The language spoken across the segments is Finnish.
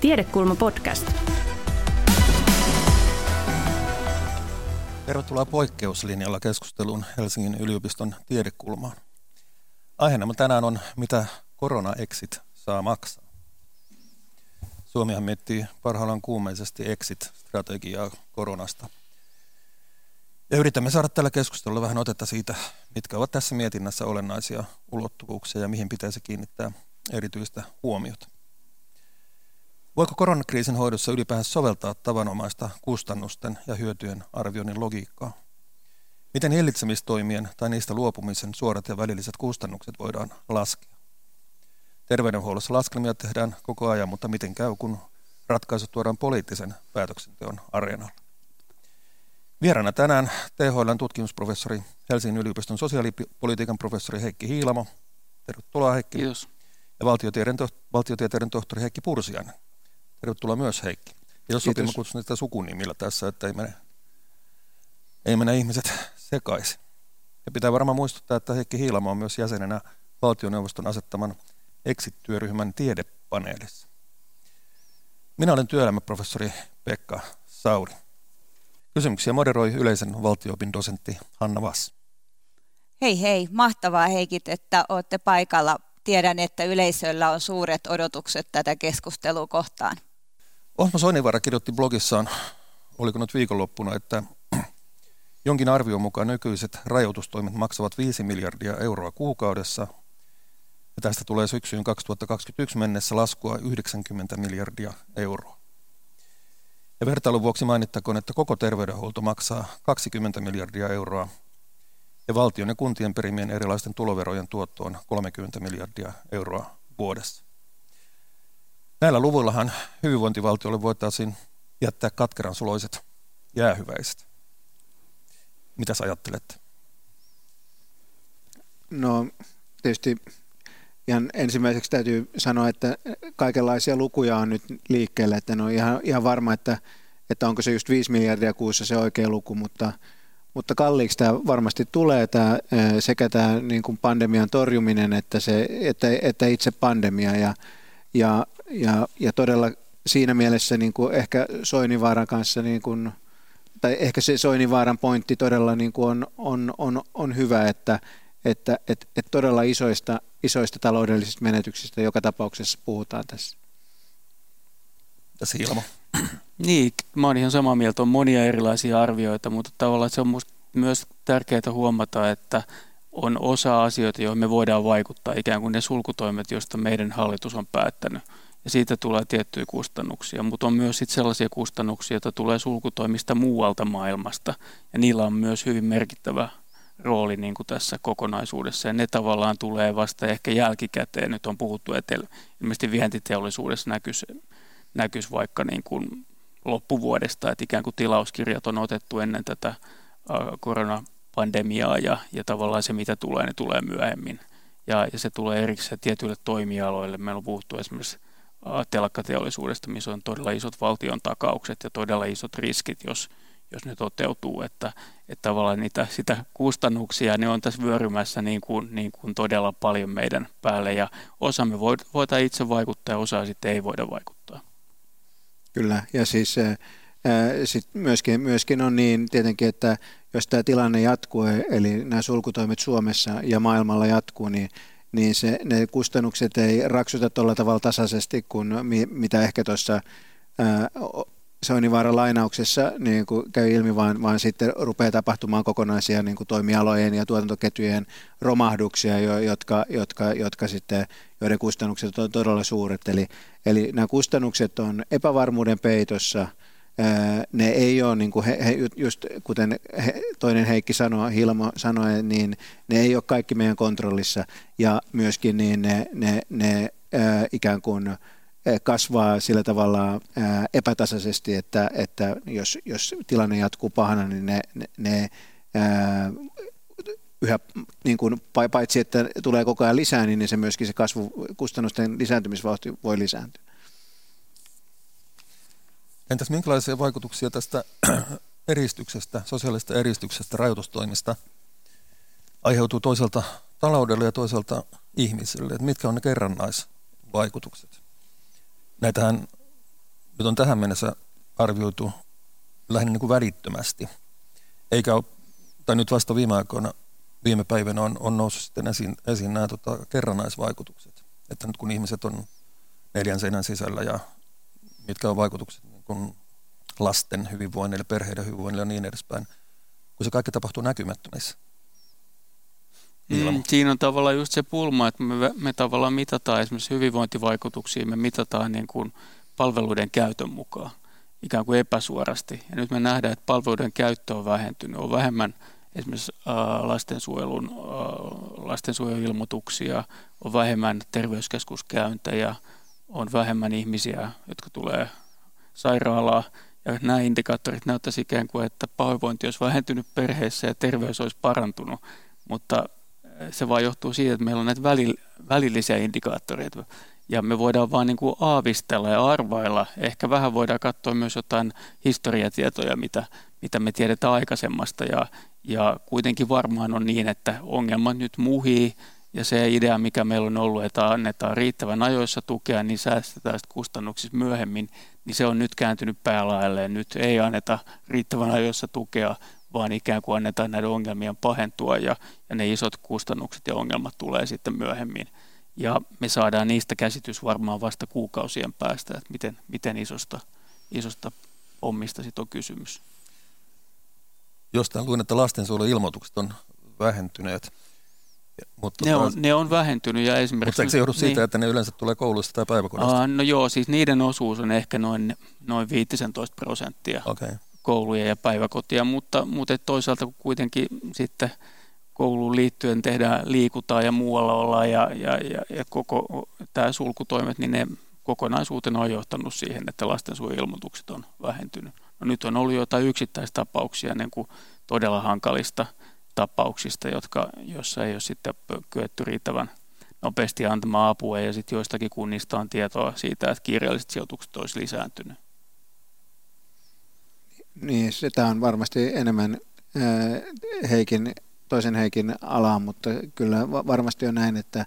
Tiedekulma podcast. Tervetuloa poikkeuslinjalla keskusteluun Helsingin yliopiston tiedekulmaan. Aiheena tänään on, mitä korona-exit saa maksaa. Suomihan miettii parhaillaan kuumeisesti exit-strategiaa koronasta. Ja yritämme saada tällä keskustelulla vähän otetta siitä, mitkä ovat tässä mietinnässä olennaisia ulottuvuuksia ja mihin pitäisi kiinnittää erityistä huomiota. Voiko koronakriisin hoidossa ylipäänsä soveltaa tavanomaista kustannusten ja hyötyjen arvioinnin logiikkaa? Miten hillitsemistoimien tai niistä luopumisen suorat ja välilliset kustannukset voidaan laskea? Terveydenhuollossa laskelmia tehdään koko ajan, mutta miten käy, kun ratkaisut tuodaan poliittisen päätöksenteon areenalle? Vieraana tänään THLn tutkimusprofessori, Helsingin yliopiston sosiaalipolitiikan professori Heikki Hiilamo. Tervetuloa Heikki. Kiitos. Ja valtiotieteiden tohtori Heikki Pursiainen. Tervetuloa myös Heikki. Ja jos sopii, mä kutsun sitä sukunimillä tässä, että ei mene, ei mene ihmiset sekaisin. Ja pitää varmaan muistuttaa, että Heikki Hiilamo on myös jäsenenä valtioneuvoston asettaman Exit-työryhmän tiedepaneelissa. Minä olen työelämäprofessori Pekka Sauri. Kysymyksiä moderoi yleisen valtioopin dosentti Hanna Vass. Hei hei, mahtavaa Heikit, että olette paikalla. Tiedän, että yleisöllä on suuret odotukset tätä keskustelua kohtaan. Osmo Soinivaara kirjoitti blogissaan, oliko nyt viikonloppuna, että jonkin arvion mukaan nykyiset rajoitustoimet maksavat 5 miljardia euroa kuukaudessa, ja tästä tulee syksyyn 2021 mennessä laskua 90 miljardia euroa. Ja vertailun vuoksi mainittakoon, että koko terveydenhuolto maksaa 20 miljardia euroa ja valtion ja kuntien perimien erilaisten tuloverojen tuotto on 30 miljardia euroa vuodessa. Näillä luvuillahan hyvinvointivaltiolle voitaisiin jättää katkeran suloiset jäähyväiset. Mitä sä ajattelet? No tietysti ihan ensimmäiseksi täytyy sanoa, että kaikenlaisia lukuja on nyt liikkeelle, että en ole ihan, ihan varma, että, että onko se just 5 miljardia kuussa se oikea luku, mutta, mutta kalliiksi tämä varmasti tulee tämä, sekä tämä niin kuin pandemian torjuminen että, se, että, että itse pandemia ja, ja, ja, ja todella siinä mielessä niin kuin ehkä Soinivaaran kanssa niin kuin, tai ehkä se Soinivaaran pointti todella niin kuin on, on, on, on hyvä, että, että et, et todella isoista, isoista taloudellisista menetyksistä joka tapauksessa puhutaan tässä. Tässä Ilmo. Niin, mä oon ihan samaa mieltä, on monia erilaisia arvioita, mutta tavallaan se on myös tärkeää huomata, että on osa asioita, joihin me voidaan vaikuttaa, ikään kuin ne sulkutoimet, joista meidän hallitus on päättänyt. Ja siitä tulee tiettyjä kustannuksia, mutta on myös sit sellaisia kustannuksia, joita tulee sulkutoimista muualta maailmasta. Ja niillä on myös hyvin merkittävä rooli niin kuin tässä kokonaisuudessa. Ja ne tavallaan tulee vasta ehkä jälkikäteen. Nyt on puhuttu, että ilmeisesti vientiteollisuudessa näkyisi, näkyisi vaikka niin kuin loppuvuodesta, että ikään kuin tilauskirjat on otettu ennen tätä koronapandemiaa ja, ja tavallaan se, mitä tulee, niin tulee myöhemmin. Ja, ja se tulee erikseen tietyille toimialoille. Meillä on puhuttu esimerkiksi telakkateollisuudesta, missä on todella isot valtion takaukset ja todella isot riskit, jos, jos ne toteutuu, että, että tavallaan niitä sitä kustannuksia ne on tässä vyörymässä niin kuin, niin kuin todella paljon meidän päälle ja osa me voidaan itse vaikuttaa ja osa sitten ei voida vaikuttaa. Kyllä, ja siis ää, sit myöskin, myöskin on niin tietenkin, että jos tämä tilanne jatkuu, eli nämä sulkutoimet Suomessa ja maailmalla jatkuu, niin, niin se, ne kustannukset ei raksuta tuolla tavalla tasaisesti kuin mi, mitä ehkä tuossa Soininvaaran lainauksessa niin kuin käy ilmi, vaan, vaan sitten rupeaa tapahtumaan kokonaisia niin kuin toimialojen ja tuotantoketjujen romahduksia, jo, jotka, jotka, jotka sitten, joiden kustannukset on todella suuret. Eli, eli nämä kustannukset on epävarmuuden peitossa, ne ei ole, niin kuin he, he, just kuten he, toinen Heikki sanoi, Hilmo sanoi, niin ne ei ole kaikki meidän kontrollissa ja myöskin niin ne, ne, ne ää, ikään kuin kasvaa sillä tavalla epätasaisesti, että, että jos, jos tilanne jatkuu pahana, niin ne, ne, ne yhä, niin kuin, paitsi että tulee koko ajan lisää, niin se myöskin se kasvu, kustannusten lisääntymisvauhti voi lisääntyä. Entäs minkälaisia vaikutuksia tästä eristyksestä, sosiaalisesta eristyksestä, rajoitustoimista aiheutuu toiselta taloudelle ja toiselta ihmisille? Että mitkä on ne kerrannaisvaikutukset? näitähän nyt on tähän mennessä arvioitu lähinnä niin kuin välittömästi. Eikä ole, tai nyt vasta viime aikoina, viime päivänä on, on noussut sitten esiin, esiin nämä tota, kerrannaisvaikutukset. Että nyt kun ihmiset on neljän seinän sisällä ja mitkä on vaikutukset niin kuin lasten hyvinvoinnille, perheiden hyvinvoinnille ja niin edespäin, kun se kaikki tapahtuu näkymättömissä. Mm, siinä on tavallaan just se pulma, että me, me tavallaan mitataan esimerkiksi hyvinvointivaikutuksia, me mitataan niin kuin palveluiden käytön mukaan ikään kuin epäsuorasti. Ja nyt me nähdään, että palveluiden käyttö on vähentynyt. On vähemmän esimerkiksi äh, lastensuojelun, äh, lastensuojeluilmoituksia, on vähemmän terveyskeskuskäyntejä, on vähemmän ihmisiä, jotka tulee sairaalaa. Ja nämä indikaattorit näyttäisi ikään kuin, että pahoinvointi olisi vähentynyt perheessä ja terveys olisi parantunut. Mutta se vaan johtuu siitä, että meillä on näitä välillisiä indikaattoreita ja me voidaan vaan niin kuin aavistella ja arvailla. Ehkä vähän voidaan katsoa myös jotain historiatietoja, mitä, mitä me tiedetään aikaisemmasta ja, ja kuitenkin varmaan on niin, että ongelma nyt muhii ja se idea, mikä meillä on ollut, että annetaan riittävän ajoissa tukea, niin säästetään sitä kustannuksissa myöhemmin, niin se on nyt kääntynyt päälaelleen. Nyt ei anneta riittävän ajoissa tukea, vaan ikään kuin annetaan näiden ongelmien pahentua ja, ja ne isot kustannukset ja ongelmat tulee sitten myöhemmin. Ja me saadaan niistä käsitys varmaan vasta kuukausien päästä, että miten, miten isosta, isosta ommista sitten on kysymys. Jostain luin, että lastensuojeluilmoitukset on vähentyneet. Mutta ne, on, ne on vähentynyt ja esimerkiksi... Mutta eikö se johdu siitä, niin, että ne yleensä tulee koulusta tai päiväkodista? Uh, no joo, siis niiden osuus on ehkä noin, noin 15 prosenttia okay. kouluja ja päiväkotia, mutta, mutta toisaalta kuitenkin sitten kouluun liittyen tehdään, liikutaan ja muualla ollaan ja, ja, ja, ja koko tämä sulkutoimet, niin ne kokonaisuutena on johtanut siihen, että lastensuojelmoitukset on vähentynyt. No nyt on ollut jotain yksittäistapauksia niin kuin todella hankalista tapauksista, jotka, jossa ei ole sitten kyetty riittävän nopeasti antamaan apua ja sitten joistakin kunnista on tietoa siitä, että kirjalliset sijoitukset olisi lisääntynyt. Niin, sitä on varmasti enemmän Heikin toisen heikin alaan, mutta kyllä varmasti on näin, että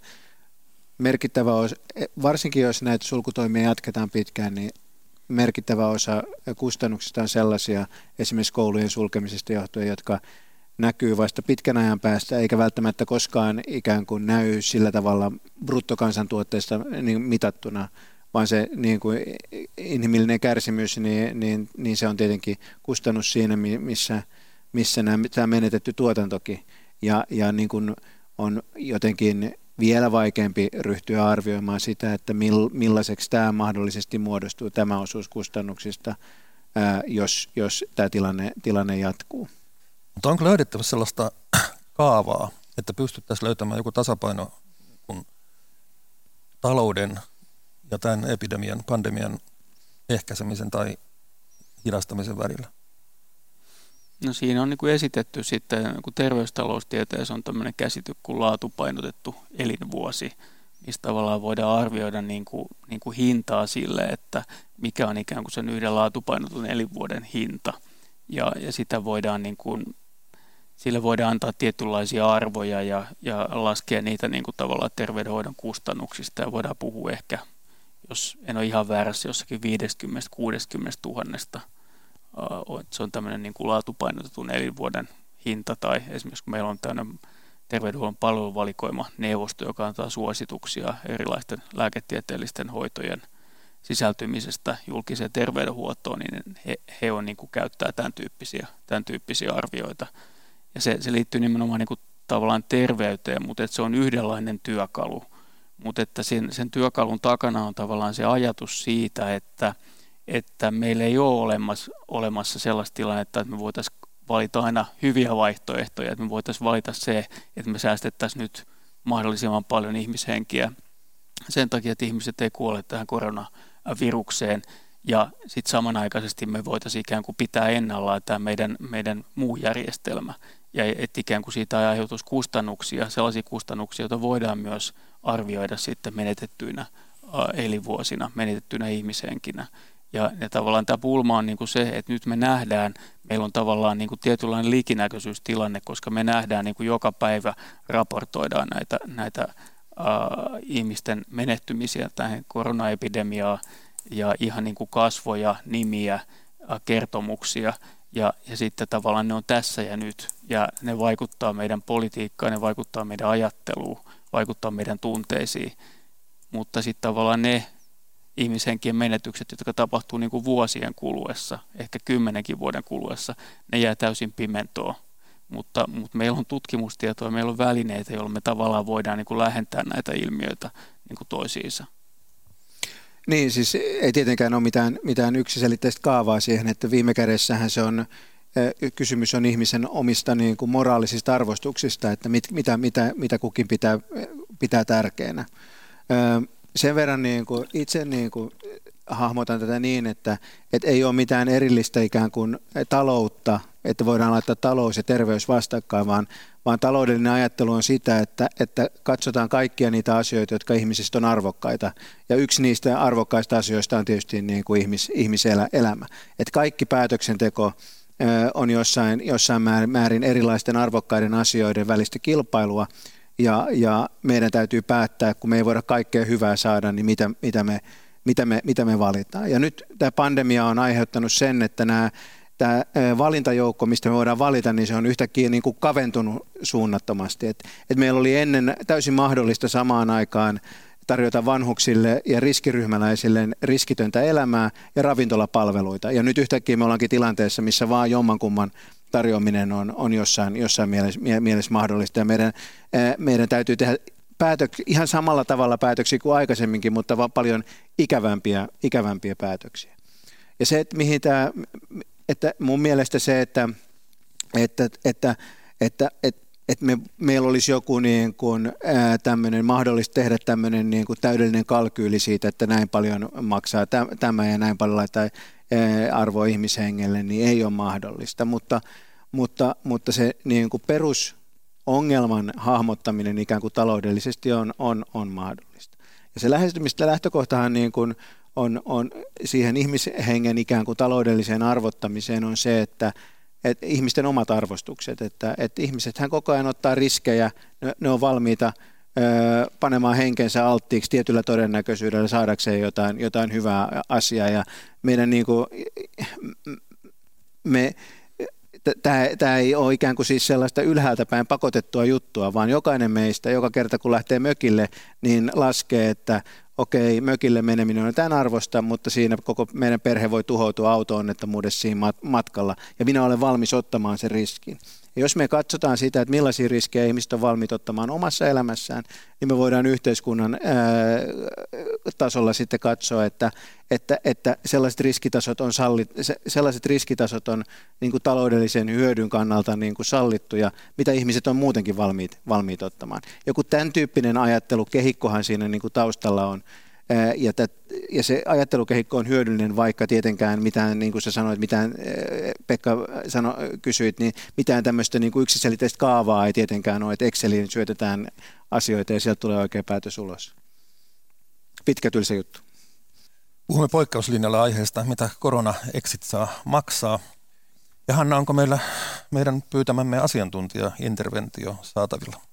merkittävä osa, varsinkin jos näitä sulkutoimia jatketaan pitkään, niin merkittävä osa kustannuksista on sellaisia, esimerkiksi koulujen sulkemisesta johtuen, jotka näkyy vasta pitkän ajan päästä, eikä välttämättä koskaan ikään kuin näy sillä tavalla bruttokansantuotteesta niin mitattuna, vaan se niin kuin inhimillinen kärsimys, niin, niin, niin se on tietenkin kustannus siinä, missä, missä nämä, tämä menetetty tuotantokin ja, ja niin kuin on jotenkin vielä vaikeampi ryhtyä arvioimaan sitä, että millaiseksi tämä mahdollisesti muodostuu, tämä osuus kustannuksista, jos, jos tämä tilanne, tilanne jatkuu. Mutta onko löydettävissä sellaista kaavaa, että pystyttäisiin löytämään joku tasapaino kun talouden ja tämän epidemian, pandemian ehkäisemisen tai hidastamisen välillä? No siinä on niin kuin esitetty sitten, kuin terveystaloustieteessä on tämmöinen käsity kuin laatupainotettu elinvuosi, mistä tavallaan voidaan arvioida niin kuin, niin kuin hintaa sille, että mikä on ikään kuin sen yhden laatupainotun elinvuoden hinta. Ja, ja sitä voidaan niin kuin, sille voidaan antaa tietynlaisia arvoja ja, ja laskea niitä niin kuin tavallaan terveydenhoidon kustannuksista ja voidaan puhua ehkä, jos en ole ihan väärässä, jossakin 50-60 tuhannesta se on tämmöinen niin kuin laatupainotetun elinvuoden hinta tai esimerkiksi kun meillä on tämmöinen terveydenhuollon palveluvalikoima neuvosto, joka antaa suosituksia erilaisten lääketieteellisten hoitojen sisältymisestä julkiseen terveydenhuoltoon, niin he, he on niin kuin käyttää tämän tyyppisiä, tämän tyyppisiä arvioita. Ja se, se liittyy nimenomaan niin kuin tavallaan terveyteen, mutta että se on yhdenlainen työkalu. Mutta että sen, sen työkalun takana on tavallaan se ajatus siitä, että – että meillä ei ole olemassa, olemassa sellaista tilannetta, että me voitaisiin valita aina hyviä vaihtoehtoja, että me voitaisiin valita se, että me säästettäisiin nyt mahdollisimman paljon ihmishenkiä. Sen takia, että ihmiset ei kuole tähän koronavirukseen. Ja sitten samanaikaisesti me voitaisiin ikään kuin pitää ennallaan tämä meidän, meidän muu järjestelmä ja että ikään kuin siitä aiheutuisi kustannuksia, sellaisia kustannuksia, joita voidaan myös arvioida sitten menetettyinä elinvuosina, menetettyinä ihmishenkinä. Ja, ja tavallaan tämä pulma on niin kuin se, että nyt me nähdään, meillä on tavallaan niin kuin tietynlainen liikinäköisyystilanne, koska me nähdään niin kuin joka päivä raportoidaan näitä, näitä äh, ihmisten menehtymisiä tähän koronaepidemiaan ja ihan niin kuin kasvoja, nimiä, kertomuksia ja, ja sitten tavallaan ne on tässä ja nyt ja ne vaikuttaa meidän politiikkaan, ne vaikuttaa meidän ajatteluun, vaikuttaa meidän tunteisiin, mutta sitten tavallaan ne ihmishenkien menetykset, jotka tapahtuu niin kuin vuosien kuluessa, ehkä kymmenenkin vuoden kuluessa, ne jää täysin pimentoon. Mutta, mutta meillä on tutkimustietoa, meillä on välineitä, joilla me tavallaan voidaan niin kuin lähentää näitä ilmiöitä niin kuin toisiinsa. Niin, siis ei tietenkään ole mitään, mitään yksiselitteistä kaavaa siihen, että viime kädessähän se on, kysymys on ihmisen omista niin kuin moraalisista arvostuksista, että mit, mitä, mitä, mitä kukin pitää, pitää tärkeänä. Sen verran niin kuin, itse niin kuin, hahmotan tätä niin, että, että ei ole mitään erillistä ikään kuin taloutta, että voidaan laittaa talous ja terveys vastakkain, vaan, vaan taloudellinen ajattelu on sitä, että, että katsotaan kaikkia niitä asioita, jotka ihmisistä on arvokkaita. Ja yksi niistä arvokkaista asioista on tietysti niin kuin ihmis, ihmiselämä. Että kaikki päätöksenteko on jossain, jossain määrin erilaisten arvokkaiden asioiden välistä kilpailua, ja, ja meidän täytyy päättää, kun me ei voida kaikkea hyvää saada, niin mitä, mitä, me, mitä, me, mitä me valitaan. Ja nyt tämä pandemia on aiheuttanut sen, että nämä tämä valintajoukko, mistä me voidaan valita, niin se on yhtäkkiä niin kuin kaventunut suunnattomasti. Et, et meillä oli ennen täysin mahdollista samaan aikaan tarjota vanhuksille ja riskiryhmäläisille riskitöntä elämää ja ravintolapalveluita. Ja nyt yhtäkkiä me ollaankin tilanteessa, missä vaan jommankumman tarjoaminen on, on jossain, jossain mielessä, mielessä mahdollista. Ja meidän, meidän täytyy tehdä päätök, ihan samalla tavalla päätöksiä kuin aikaisemminkin, mutta vaan paljon ikävämpiä, ikävämpiä päätöksiä. Ja se, että mihin tämä, että mun mielestä se, että, että, että, että, että että me, meillä olisi joku niin kuin, ää, tämmöinen, mahdollista tehdä tämmöinen niin kuin täydellinen kalkyyli siitä, että näin paljon maksaa tämä ja näin paljon laittaa arvo ihmishengelle, niin ei ole mahdollista. Mutta, mutta, mutta se niin kuin perusongelman hahmottaminen ikään kuin taloudellisesti on, on, on mahdollista. Ja se lähestymistä lähtökohtahan niin kuin on, on siihen ihmishengen ikään kuin taloudelliseen arvottamiseen on se, että, että ihmisten omat arvostukset, että, että ihmiset hän koko ajan ottaa riskejä, ne, ne on valmiita ö, panemaan henkensä alttiiksi tietyllä todennäköisyydellä saadakseen jotain, jotain hyvää asiaa. Ja meidän niin kuin, me, tämä ei ole ikään kuin siis sellaista ylhäältä päin pakotettua juttua, vaan jokainen meistä, joka kerta kun lähtee mökille, niin laskee, että okei, mökille meneminen on tämän arvosta, mutta siinä koko meidän perhe voi tuhoutua auto-onnettomuudessa siinä matkalla, ja minä olen valmis ottamaan sen riskin. Ja jos me katsotaan sitä, että millaisia riskejä ihmiset on valmiit ottamaan omassa elämässään, niin me voidaan yhteiskunnan ää, tasolla sitten katsoa, että, että, että sellaiset riskitasot on, sallit, sellaiset riskitasot on niin kuin taloudellisen hyödyn kannalta niin kuin sallittuja, mitä ihmiset on muutenkin valmiit, valmiit ottamaan. Joku tämän tyyppinen ajattelu, kehikkohan siinä niin kuin taustalla on, ja, tät, ja se ajattelukehikko on hyödyllinen, vaikka tietenkään mitään, niin kuin sä sanoit, mitään, Pekka sano, kysyit, niin mitään tämmöistä niin kuin yksiselitteistä kaavaa ei tietenkään ole, että Exceliin syötetään asioita ja sieltä tulee oikea päätös ulos. Pitkä tylsä juttu. Puhumme poikkeuslinjalla aiheesta, mitä korona-exit saa maksaa. Ja Hanna, onko meillä meidän pyytämämme asiantuntija-interventio saatavilla?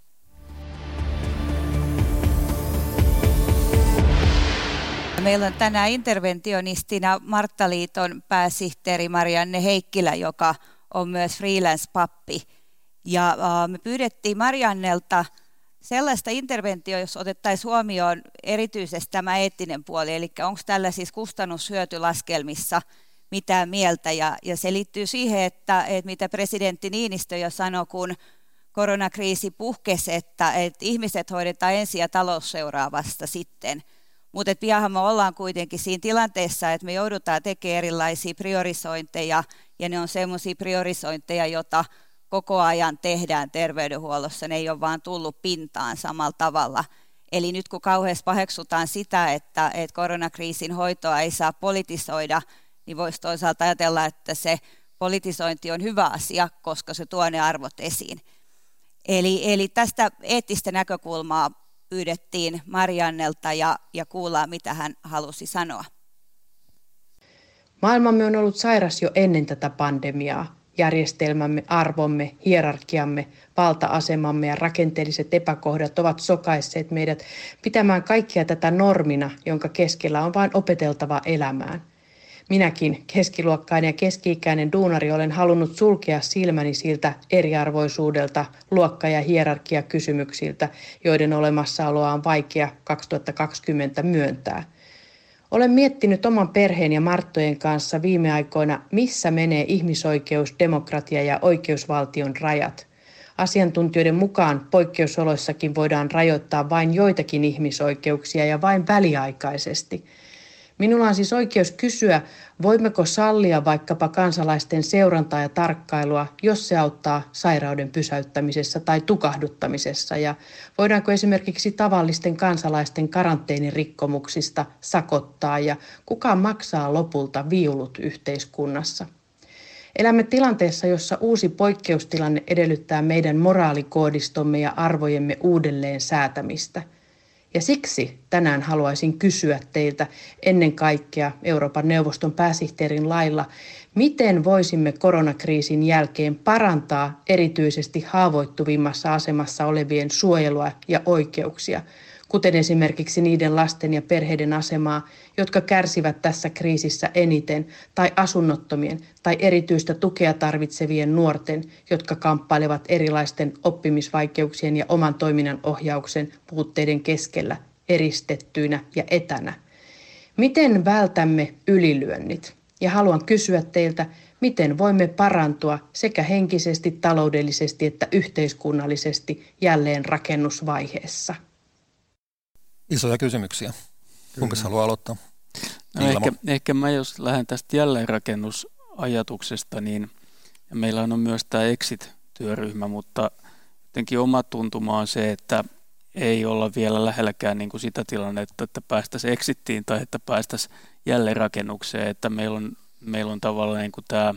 Meillä on tänään interventionistina Marttaliiton pääsihteeri Marianne Heikkilä, joka on myös freelance-pappi. Ja me pyydettiin Mariannelta sellaista interventioa, jos otettaisiin huomioon erityisesti tämä eettinen puoli, eli onko tällä siis kustannushyötylaskelmissa mitään mieltä, ja, ja se liittyy siihen, että, että mitä presidentti Niinistö jo sanoi, kun koronakriisi puhkesi, että, että ihmiset hoidetaan ensin ja talous sitten – mutta pianhan me ollaan kuitenkin siinä tilanteessa, että me joudutaan tekemään erilaisia priorisointeja, ja ne on semmoisia priorisointeja, joita koko ajan tehdään terveydenhuollossa, ne ei ole vaan tullut pintaan samalla tavalla. Eli nyt kun kauheasti paheksutaan sitä, että, että koronakriisin hoitoa ei saa politisoida, niin voisi toisaalta ajatella, että se politisointi on hyvä asia, koska se tuo ne arvot esiin. Eli, eli tästä eettistä näkökulmaa pyydettiin Mariannelta ja, ja kuullaan, mitä hän halusi sanoa. Maailmamme on ollut sairas jo ennen tätä pandemiaa järjestelmämme, arvomme, hierarkiamme, valta-asemamme ja rakenteelliset epäkohdat ovat sokaisseet meidät pitämään kaikkia tätä normina, jonka keskellä on vain opeteltava elämään. Minäkin, keskiluokkainen ja keski-ikäinen duunari, olen halunnut sulkea silmäni siltä eriarvoisuudelta, luokka- ja hierarkia-kysymyksiltä, joiden olemassaoloa on vaikea 2020 myöntää. Olen miettinyt oman perheen ja Marttojen kanssa viime aikoina, missä menee ihmisoikeus, demokratia ja oikeusvaltion rajat. Asiantuntijoiden mukaan poikkeusoloissakin voidaan rajoittaa vain joitakin ihmisoikeuksia ja vain väliaikaisesti – Minulla on siis oikeus kysyä, voimmeko sallia vaikkapa kansalaisten seurantaa ja tarkkailua, jos se auttaa sairauden pysäyttämisessä tai tukahduttamisessa, ja voidaanko esimerkiksi tavallisten kansalaisten karanteenirikkomuksista sakottaa, ja kuka maksaa lopulta viulut yhteiskunnassa. Elämme tilanteessa, jossa uusi poikkeustilanne edellyttää meidän moraalikoodistomme ja arvojemme uudelleen säätämistä – ja siksi tänään haluaisin kysyä teiltä ennen kaikkea Euroopan neuvoston pääsihteerin lailla, miten voisimme koronakriisin jälkeen parantaa erityisesti haavoittuvimmassa asemassa olevien suojelua ja oikeuksia – kuten esimerkiksi niiden lasten ja perheiden asemaa, jotka kärsivät tässä kriisissä eniten, tai asunnottomien tai erityistä tukea tarvitsevien nuorten, jotka kamppailevat erilaisten oppimisvaikeuksien ja oman toiminnan ohjauksen puutteiden keskellä, eristettyinä ja etänä. Miten vältämme ylilyönnit? Ja haluan kysyä teiltä, miten voimme parantua sekä henkisesti, taloudellisesti että yhteiskunnallisesti jälleen rakennusvaiheessa. Isoja kysymyksiä. Kumpi haluaa aloittaa? No ehkä, ehkä mä jos lähden tästä jälleenrakennusajatuksesta, niin meillä on myös tämä Exit-työryhmä, mutta jotenkin oma tuntuma on se, että ei olla vielä lähelläkään niin kuin sitä tilannetta, että päästäisiin exittiin tai että päästäisiin jälleenrakennukseen, että meillä on, meillä on tavallaan niin kuin tämä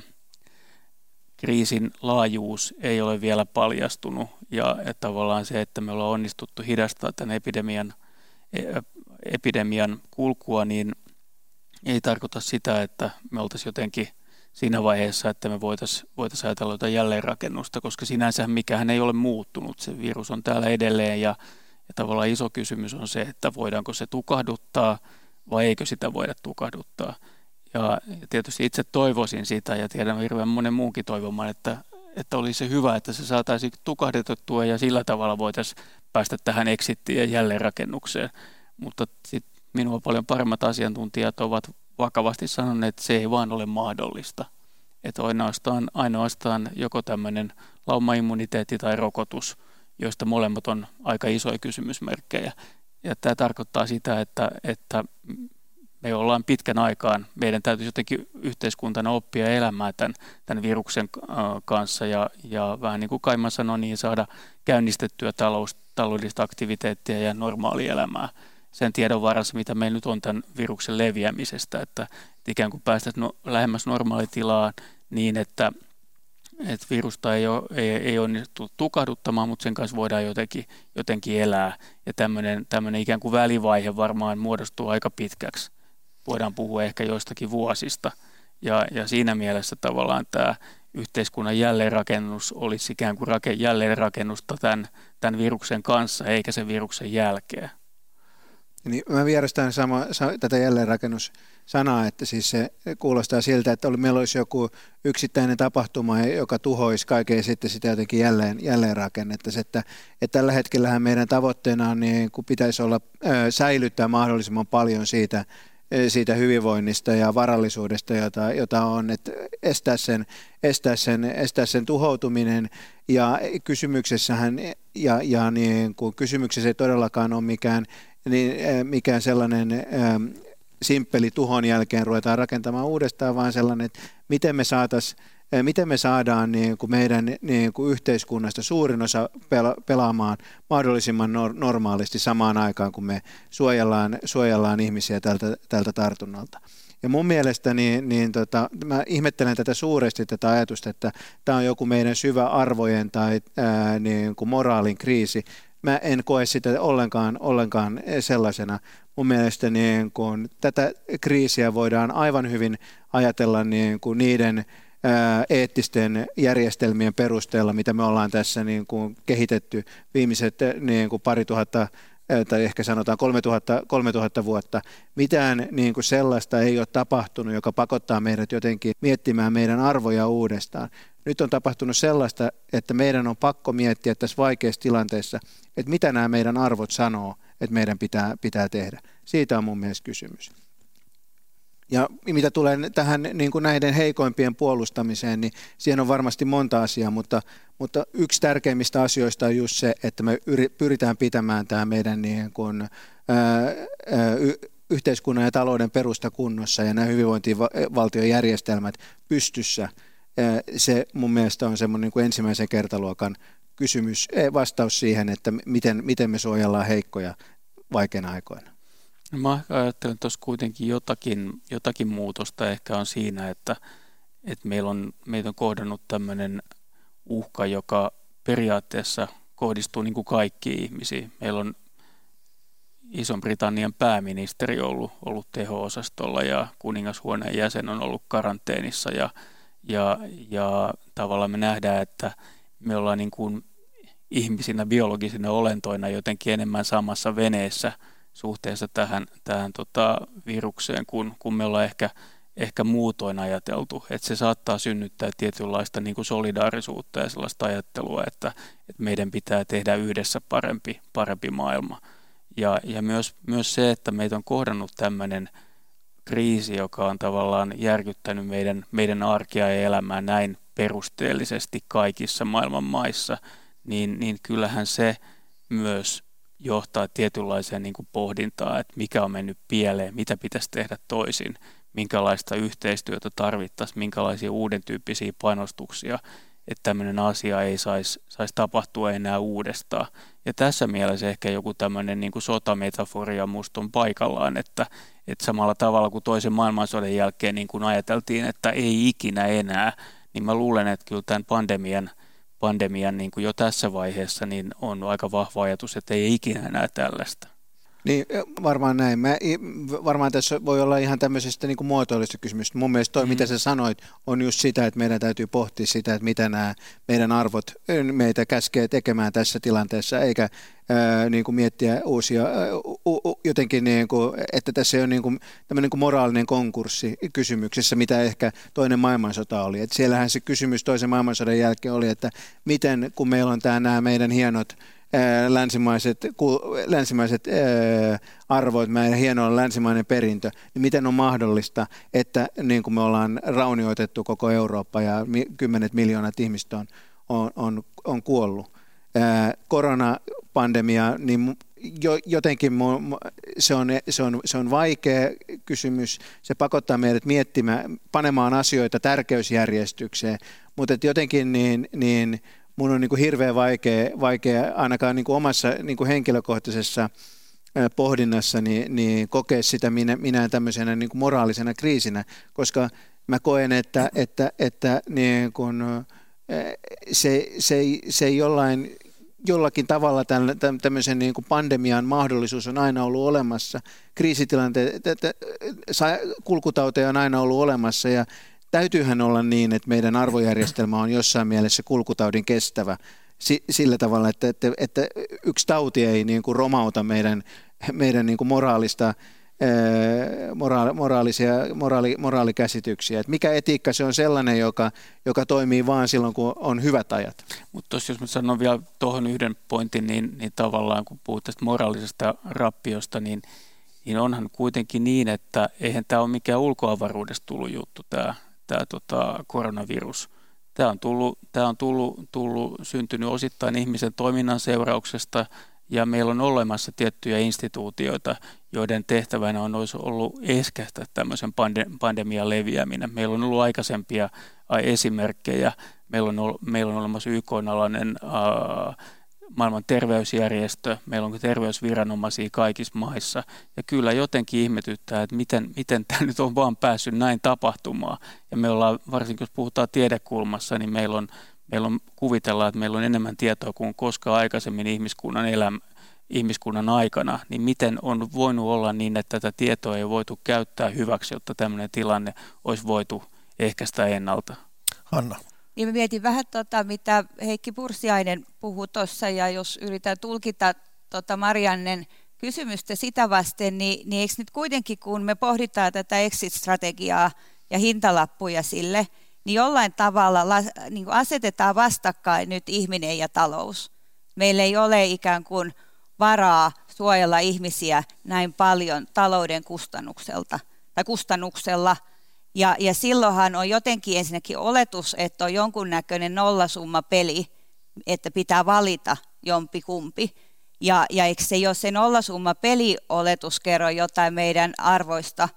kriisin laajuus ei ole vielä paljastunut ja että tavallaan se, että me ollaan onnistuttu hidastaa tämän epidemian epidemian kulkua, niin ei tarkoita sitä, että me oltaisiin jotenkin siinä vaiheessa, että me voitaisiin voitais ajatella jotain jälleenrakennusta, koska sinänsä mikään ei ole muuttunut. Se virus on täällä edelleen ja, ja tavallaan iso kysymys on se, että voidaanko se tukahduttaa vai eikö sitä voida tukahduttaa. Ja, ja tietysti itse toivoisin sitä ja tiedän hirveän monen muunkin toivomaan, että, että olisi se hyvä, että se saataisiin tukahdutettua ja sillä tavalla voitaisiin päästä tähän exittiin ja jälleenrakennukseen. Mutta sit minua paljon paremmat asiantuntijat ovat vakavasti sanoneet, että se ei vaan ole mahdollista. Että ainoastaan, ainoastaan joko tämmöinen laumaimmuniteetti tai rokotus, joista molemmat on aika isoja kysymysmerkkejä. Ja tämä tarkoittaa sitä, että, että me ollaan pitkän aikaan, meidän täytyy jotenkin yhteiskuntana oppia elämään tämän, tämän viruksen kanssa ja, ja vähän niin kuin Kaima sanoi, niin saada käynnistettyä talous, taloudellista aktiviteettia ja normaalielämää sen tiedon varassa, mitä meillä nyt on tämän viruksen leviämisestä, että, että ikään kuin päästäisiin no, lähemmäs normaalitilaan niin, että, että virusta ei, ole, ei, ei onnistu tukahduttamaan, mutta sen kanssa voidaan jotenkin, jotenkin elää. Ja tämmöinen, tämmöinen ikään kuin välivaihe varmaan muodostuu aika pitkäksi. Voidaan puhua ehkä joistakin vuosista. Ja, ja siinä mielessä tavallaan tämä yhteiskunnan jälleenrakennus olisi ikään kuin rake, jälleenrakennusta tämän, tämän viruksen kanssa, eikä sen viruksen jälkeen. Niin mä vierastan sama, tätä jälleenrakennussanaa, että siis se kuulostaa siltä, että meillä olisi joku yksittäinen tapahtuma, joka tuhoisi kaiken sitten sitä jotenkin jälleen, jälleen rakennettaisiin. Että, että tällä hetkellähän meidän tavoitteena on niin, kun pitäisi olla säilyttää mahdollisimman paljon siitä, siitä hyvinvoinnista ja varallisuudesta, jota, jota on, että estää sen, estää, sen, estää sen tuhoutuminen. Ja kysymyksessähän, ja, ja niin, kun kysymyksessä ei todellakaan ole mikään niin mikään sellainen simppeli tuhon jälkeen ruvetaan rakentamaan uudestaan, vaan sellainen, että miten me saataisiin miten me saadaan niin kuin meidän niin kuin yhteiskunnasta suurin osa pela- pelaamaan mahdollisimman nor- normaalisti samaan aikaan, kun me suojellaan, suojellaan ihmisiä tältä, tältä tartunnalta. Ja mun mielestä niin, niin tota, mä ihmettelen tätä suuresti tätä ajatusta, että tämä on joku meidän syvä arvojen tai ää, niin kuin moraalin kriisi, mä en koe sitä ollenkaan, ollenkaan sellaisena. Mun mielestä niin kun tätä kriisiä voidaan aivan hyvin ajatella niin kuin niiden eettisten järjestelmien perusteella, mitä me ollaan tässä niin kuin kehitetty viimeiset niin kuin pari tuhatta tai ehkä sanotaan 3000, 3000 vuotta, mitään niin kuin sellaista ei ole tapahtunut, joka pakottaa meidät jotenkin miettimään meidän arvoja uudestaan. Nyt on tapahtunut sellaista, että meidän on pakko miettiä tässä vaikeassa tilanteessa, että mitä nämä meidän arvot sanoo, että meidän pitää, pitää tehdä. Siitä on mun mielestä kysymys. Ja mitä tulee tähän niin kuin näiden heikoimpien puolustamiseen, niin siihen on varmasti monta asiaa, mutta, mutta yksi tärkeimmistä asioista on just se, että me pyritään pitämään tämä meidän niin kuin, ää, ää, yhteiskunnan ja talouden perusta kunnossa ja nämä hyvinvointivaltiojärjestelmät pystyssä. Se mun mielestä on semmoinen niin kuin ensimmäisen kertaluokan kysymys, vastaus siihen, että miten, miten me suojellaan heikkoja vaikeina aikoina. No mä ajattelen tuossa kuitenkin jotakin, jotakin muutosta ehkä on siinä, että, että meillä on, meitä on kohdannut tämmöinen uhka, joka periaatteessa kohdistuu niin kuin kaikkiin ihmisiin. Meillä on Ison-Britannian pääministeri ollut, ollut teho-osastolla ja kuningashuoneen jäsen on ollut karanteenissa ja, ja, ja tavallaan me nähdään, että me ollaan niin kuin ihmisinä, biologisina olentoina jotenkin enemmän samassa veneessä – suhteessa tähän, tähän tota virukseen, kun, kun me ollaan ehkä, ehkä muutoin ajateltu. Että se saattaa synnyttää tietynlaista niin kuin solidaarisuutta ja sellaista ajattelua, että, että meidän pitää tehdä yhdessä parempi, parempi maailma. Ja, ja myös, myös se, että meitä on kohdannut tämmöinen kriisi, joka on tavallaan järkyttänyt meidän, meidän arkia ja elämää näin perusteellisesti kaikissa maailman maissa, niin, niin kyllähän se myös johtaa tietynlaiseen niin kuin pohdintaan, että mikä on mennyt pieleen, mitä pitäisi tehdä toisin, minkälaista yhteistyötä tarvittaisiin, minkälaisia uuden tyyppisiä panostuksia, että tämmöinen asia ei saisi sais tapahtua enää uudestaan. Ja tässä mielessä ehkä joku tämmöinen niin kuin sotametaforia musta on paikallaan, että, että samalla tavalla kuin toisen maailmansodan jälkeen niin kuin ajateltiin, että ei ikinä enää, niin mä luulen, että kyllä tämän pandemian – pandemian niin kuin jo tässä vaiheessa, niin on aika vahva ajatus, että ei ikinä enää tällaista. Niin, varmaan näin. Mä, varmaan tässä voi olla ihan tämmöisestä niin muotoilusta kysymys. Mun mielestä toi, mm. mitä sä sanoit, on just sitä, että meidän täytyy pohtia sitä, että mitä nämä meidän arvot meitä käskee tekemään tässä tilanteessa, eikä ää, niin kuin miettiä uusia, jotenkin, niin kuin, että tässä on niin kuin, niin kuin moraalinen konkurssi kysymyksessä, mitä ehkä toinen maailmansota oli. Et siellähän se kysymys toisen maailmansodan jälkeen oli, että miten, kun meillä on tämä, nämä meidän hienot länsimaiset, länsimaiset arvoit, meidän hieno länsimainen perintö, niin miten on mahdollista, että niin kuin me ollaan raunioitettu koko Eurooppa ja kymmenet miljoonat ihmistä on, on, on, on kuollut. Koronapandemia, niin jo, jotenkin se on, se, on, se on vaikea kysymys. Se pakottaa meidät miettimään, panemaan asioita tärkeysjärjestykseen, mutta jotenkin niin, niin mun on niin kuin hirveän vaikea, vaikea ainakaan niin kuin omassa niin kuin henkilökohtaisessa pohdinnassa niin, niin kokea sitä minä, minä tämmöisenä niin kuin moraalisena kriisinä, koska mä koen, että, että, että niin kuin, se, se, se ei jollain, jollakin tavalla tämmöisen niin kuin pandemian mahdollisuus on aina ollut olemassa. Kriisitilanteet, kulkutauteja on aina ollut olemassa ja täytyyhän olla niin, että meidän arvojärjestelmä on jossain mielessä kulkutaudin kestävä sillä tavalla, että, että, että yksi tauti ei niin kuin romauta meidän, meidän niin kuin moraalista moraali, moraalisia, moraali, moraalikäsityksiä. Että mikä etiikka se on sellainen, joka, joka toimii vain silloin, kun on hyvät ajat. Mutta jos mä sanon vielä tuohon yhden pointin, niin, niin tavallaan kun puhut tästä moraalisesta rappiosta, niin, niin onhan kuitenkin niin, että eihän tämä ole mikään ulkoavaruudesta tullut juttu tämä tämä tota, koronavirus. Tämä on, tullut, tämä on tullut, tullut, syntynyt osittain ihmisen toiminnan seurauksesta ja meillä on olemassa tiettyjä instituutioita, joiden tehtävänä on olisi ollut eskästä tämmöisen pandemian leviäminen. Meillä on ollut aikaisempia esimerkkejä. Meillä on, ollut, meillä on olemassa YK-alainen maailman terveysjärjestö, meillä on terveysviranomaisia kaikissa maissa. Ja kyllä jotenkin ihmetyttää, että miten, miten tämä nyt on vaan päässyt näin tapahtumaan. Ja me ollaan, varsinkin jos puhutaan tiedekulmassa, niin meillä on, meillä on kuvitellaan, että meillä on enemmän tietoa kuin koskaan aikaisemmin ihmiskunnan elämä, ihmiskunnan aikana, niin miten on voinut olla niin, että tätä tietoa ei voitu käyttää hyväksi, jotta tämmöinen tilanne olisi voitu ehkäistä ennalta? Hanna. Niin mä mietin vähän tota, mitä Heikki Pursiainen puhui tuossa, ja jos yritän tulkita tota Mariannen kysymystä sitä vasten, niin, niin eikö nyt kuitenkin, kun me pohditaan tätä exit-strategiaa ja hintalappuja sille, niin jollain tavalla la, niin asetetaan vastakkain nyt ihminen ja talous. Meillä ei ole ikään kuin varaa suojella ihmisiä näin paljon talouden kustannukselta tai kustannuksella. Ja, ja silloinhan on jotenkin ensinnäkin oletus, että on jonkunnäköinen nollasumma peli, että pitää valita jompi kumpi. Ja, ja eikö se, jos se nollasumma pelioletus kerro jotain meidän arvoista,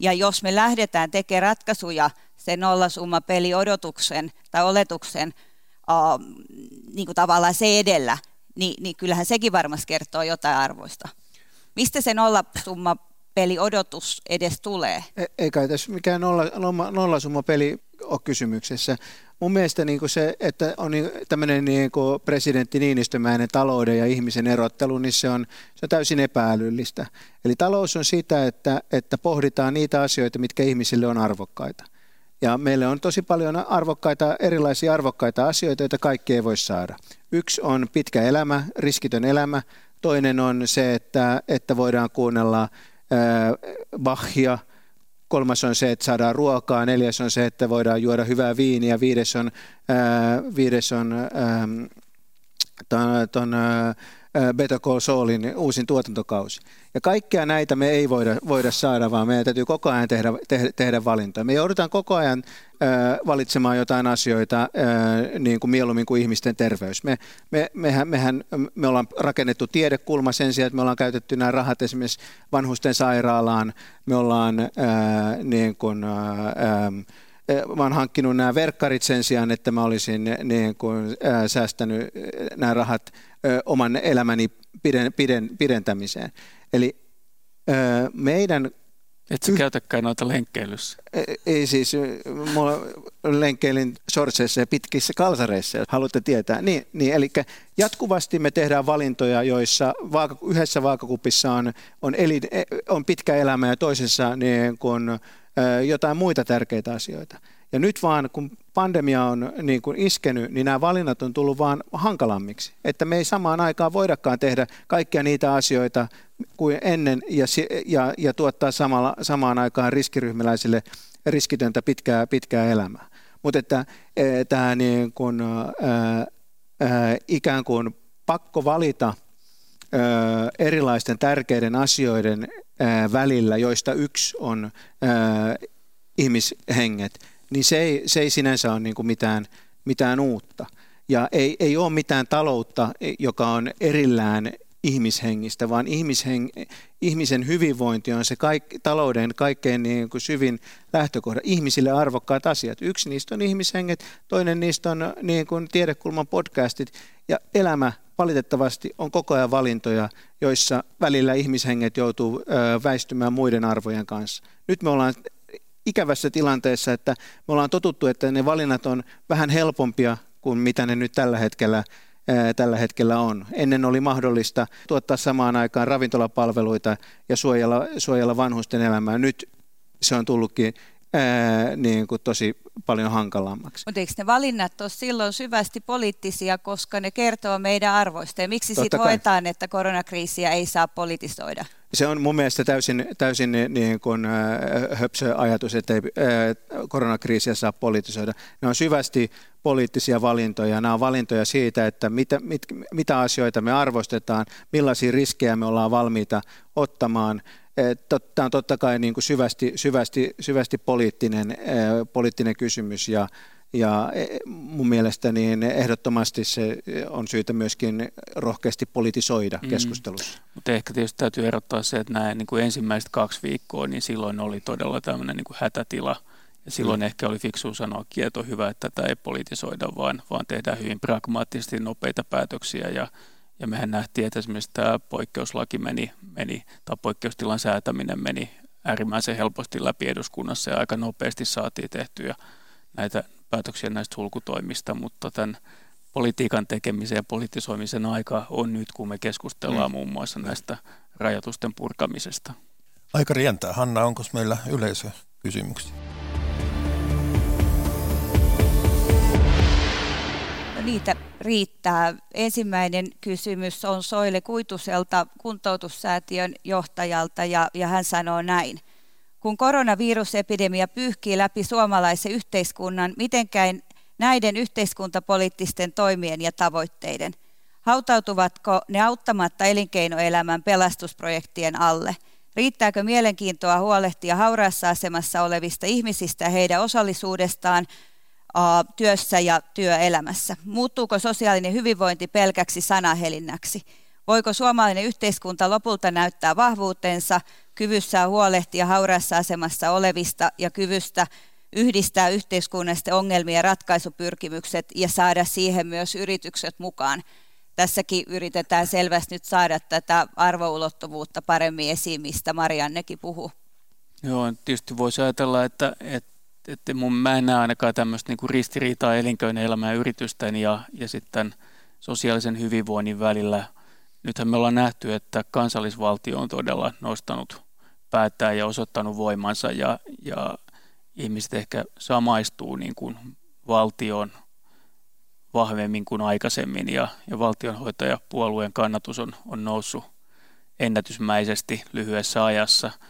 ja jos me lähdetään tekemään ratkaisuja sen nollasumma peliodotuksen tai oletuksen uh, niin kuin tavallaan se edellä, niin, niin kyllähän sekin varmasti kertoo jotain arvoista. Mistä se nollasumma peliodotus edes tulee? E, eikä tässä mikään nolla, nollasumma peli ole kysymyksessä mun mielestä niin se, että on niin, tämmöinen niin presidentti Niinistömäinen talouden ja ihmisen erottelu, niin se on, se on täysin epäälyllistä. Eli talous on sitä, että, että pohditaan niitä asioita, mitkä ihmisille on arvokkaita. Ja meille on tosi paljon arvokkaita, erilaisia arvokkaita asioita, joita kaikki ei voi saada. Yksi on pitkä elämä, riskitön elämä. Toinen on se, että, että voidaan kuunnella Bachia – kolmas on se, että saadaan ruokaa, neljäs on se, että voidaan juoda hyvää viiniä, viides on, ää, viides on ää, ton, ton, ää, Better Call Saulin uusin tuotantokausi. Ja kaikkea näitä me ei voida, voida saada, vaan meidän täytyy koko ajan tehdä, tehdä, tehdä valintoja. Me joudutaan koko ajan äh, valitsemaan jotain asioita, äh, niin kuin mieluummin kuin ihmisten terveys. Me, me, mehän, mehän, me ollaan rakennettu tiedekulma sen sijaan, että me ollaan käytetty nämä rahat esimerkiksi vanhusten sairaalaan. Me ollaan äh, niin kuin, äh, mä oon hankkinut nämä verkkarit sen sijaan, että mä olisin niin kuin, ää, säästänyt nämä rahat oman elämäni piden, piden, pidentämiseen. Eli ä, meidän et sä käytäkään noita lenkkeilyssä? Ei, siis, mulla lenkkeilin sortseissa ja pitkissä kalsareissa, jos haluatte tietää. Niin, niin, eli jatkuvasti me tehdään valintoja, joissa vaaka, yhdessä vaakakupissa on, on, eli, on pitkä elämä ja toisessa niin kun, jotain muita tärkeitä asioita. Ja nyt vaan, kun pandemia on niin kuin iskenyt, niin nämä valinnat on tullut vaan hankalammiksi. Että me ei samaan aikaan voidakaan tehdä kaikkia niitä asioita kuin ennen ja, ja, ja tuottaa samalla, samaan aikaan riskiryhmäläisille riskitöntä pitkää, pitkää elämää. Mutta että e, tämä niin kuin, ää, ää, ikään kuin pakko valita ää, erilaisten tärkeiden asioiden ää, välillä, joista yksi on ää, ihmishenget, niin se ei, se ei sinänsä ole niin kuin mitään, mitään uutta. Ja ei, ei ole mitään taloutta, joka on erillään ihmishengistä, vaan ihmisheng, ihmisen hyvinvointi on se kaik, talouden kaikkein niin kuin syvin lähtökohda. Ihmisille arvokkaat asiat. Yksi niistä on ihmishenget, toinen niistä on niin kuin tiedekulman podcastit. Ja elämä valitettavasti on koko ajan valintoja, joissa välillä ihmishenget joutuu väistymään muiden arvojen kanssa. Nyt me ollaan ikävässä tilanteessa, että me ollaan totuttu, että ne valinnat on vähän helpompia kuin mitä ne nyt tällä hetkellä, tällä hetkellä on. Ennen oli mahdollista tuottaa samaan aikaan ravintolapalveluita ja suojella, suojella vanhusten elämää. Nyt se on tullutkin ää, niin kuin tosi paljon hankalammaksi. Mutta eikö ne valinnat ole silloin syvästi poliittisia, koska ne kertoo meidän arvoista? Ja miksi sitten hoetaan, että koronakriisiä ei saa politisoida? Se on mun mielestä täysin, täysin niin kuin, äh, höpsö ajatus, että ei äh, koronakriisiä saa politisoida. Ne on syvästi poliittisia valintoja. Nämä on valintoja siitä, että mitä, mit, mitä asioita me arvostetaan, millaisia riskejä me ollaan valmiita ottamaan – Tämä on totta kai niin kuin syvästi, syvästi, syvästi poliittinen, poliittinen kysymys ja, ja e, mun mielestä niin ehdottomasti se on syytä myöskin rohkeasti politisoida mm. keskustelussa. Mutta ehkä tietysti täytyy erottaa se, että nämä niin kuin ensimmäiset kaksi viikkoa, niin silloin oli todella tämmöinen niin kuin hätätila. Ja silloin mm. ehkä oli fiksu sanoa, että on hyvä, että tätä ei politisoida, vaan, vaan tehdään hyvin pragmaattisesti nopeita päätöksiä ja ja mehän nähtiin, että esimerkiksi tämä poikkeuslaki meni, meni tai poikkeustilan säätäminen meni äärimmäisen helposti läpi eduskunnassa ja aika nopeasti saatiin tehtyä näitä päätöksiä näistä sulkutoimista, mutta tämän politiikan tekemisen ja politisoimisen aika on nyt, kun me keskustellaan mm. muun muassa näistä rajoitusten purkamisesta. Aika rientää. Hanna, onko meillä yleisökysymyksiä? Niitä riittää. Ensimmäinen kysymys on Soile Kuituselta, kuntoutussäätiön johtajalta, ja, ja hän sanoo näin. Kun koronavirusepidemia pyyhkii läpi suomalaisen yhteiskunnan, mitenkään näiden yhteiskuntapoliittisten toimien ja tavoitteiden? Hautautuvatko ne auttamatta elinkeinoelämän pelastusprojektien alle? Riittääkö mielenkiintoa huolehtia hauraassa asemassa olevista ihmisistä heidän osallisuudestaan työssä ja työelämässä? Muuttuuko sosiaalinen hyvinvointi pelkäksi sanahelinnäksi? Voiko suomalainen yhteiskunta lopulta näyttää vahvuutensa, kyvyssä huolehtia hauraassa asemassa olevista ja kyvystä yhdistää yhteiskunnallisten ongelmien ratkaisupyrkimykset ja saada siihen myös yritykset mukaan? Tässäkin yritetään selvästi nyt saada tätä arvoulottuvuutta paremmin esiin, mistä Mariannekin puhuu. Joo, tietysti voisi ajatella, että, että että mun, mä en näe ainakaan tämmöistä niin ristiriitaa elinkeinoelämän ja yritysten ja, ja sitten sosiaalisen hyvinvoinnin välillä. Nythän me ollaan nähty, että kansallisvaltio on todella nostanut päättää ja osoittanut voimansa ja, ja ihmiset ehkä samaistuu niin kuin valtion vahvemmin kuin aikaisemmin ja, ja valtionhoitajapuolueen kannatus on, on noussut ennätysmäisesti lyhyessä ajassa –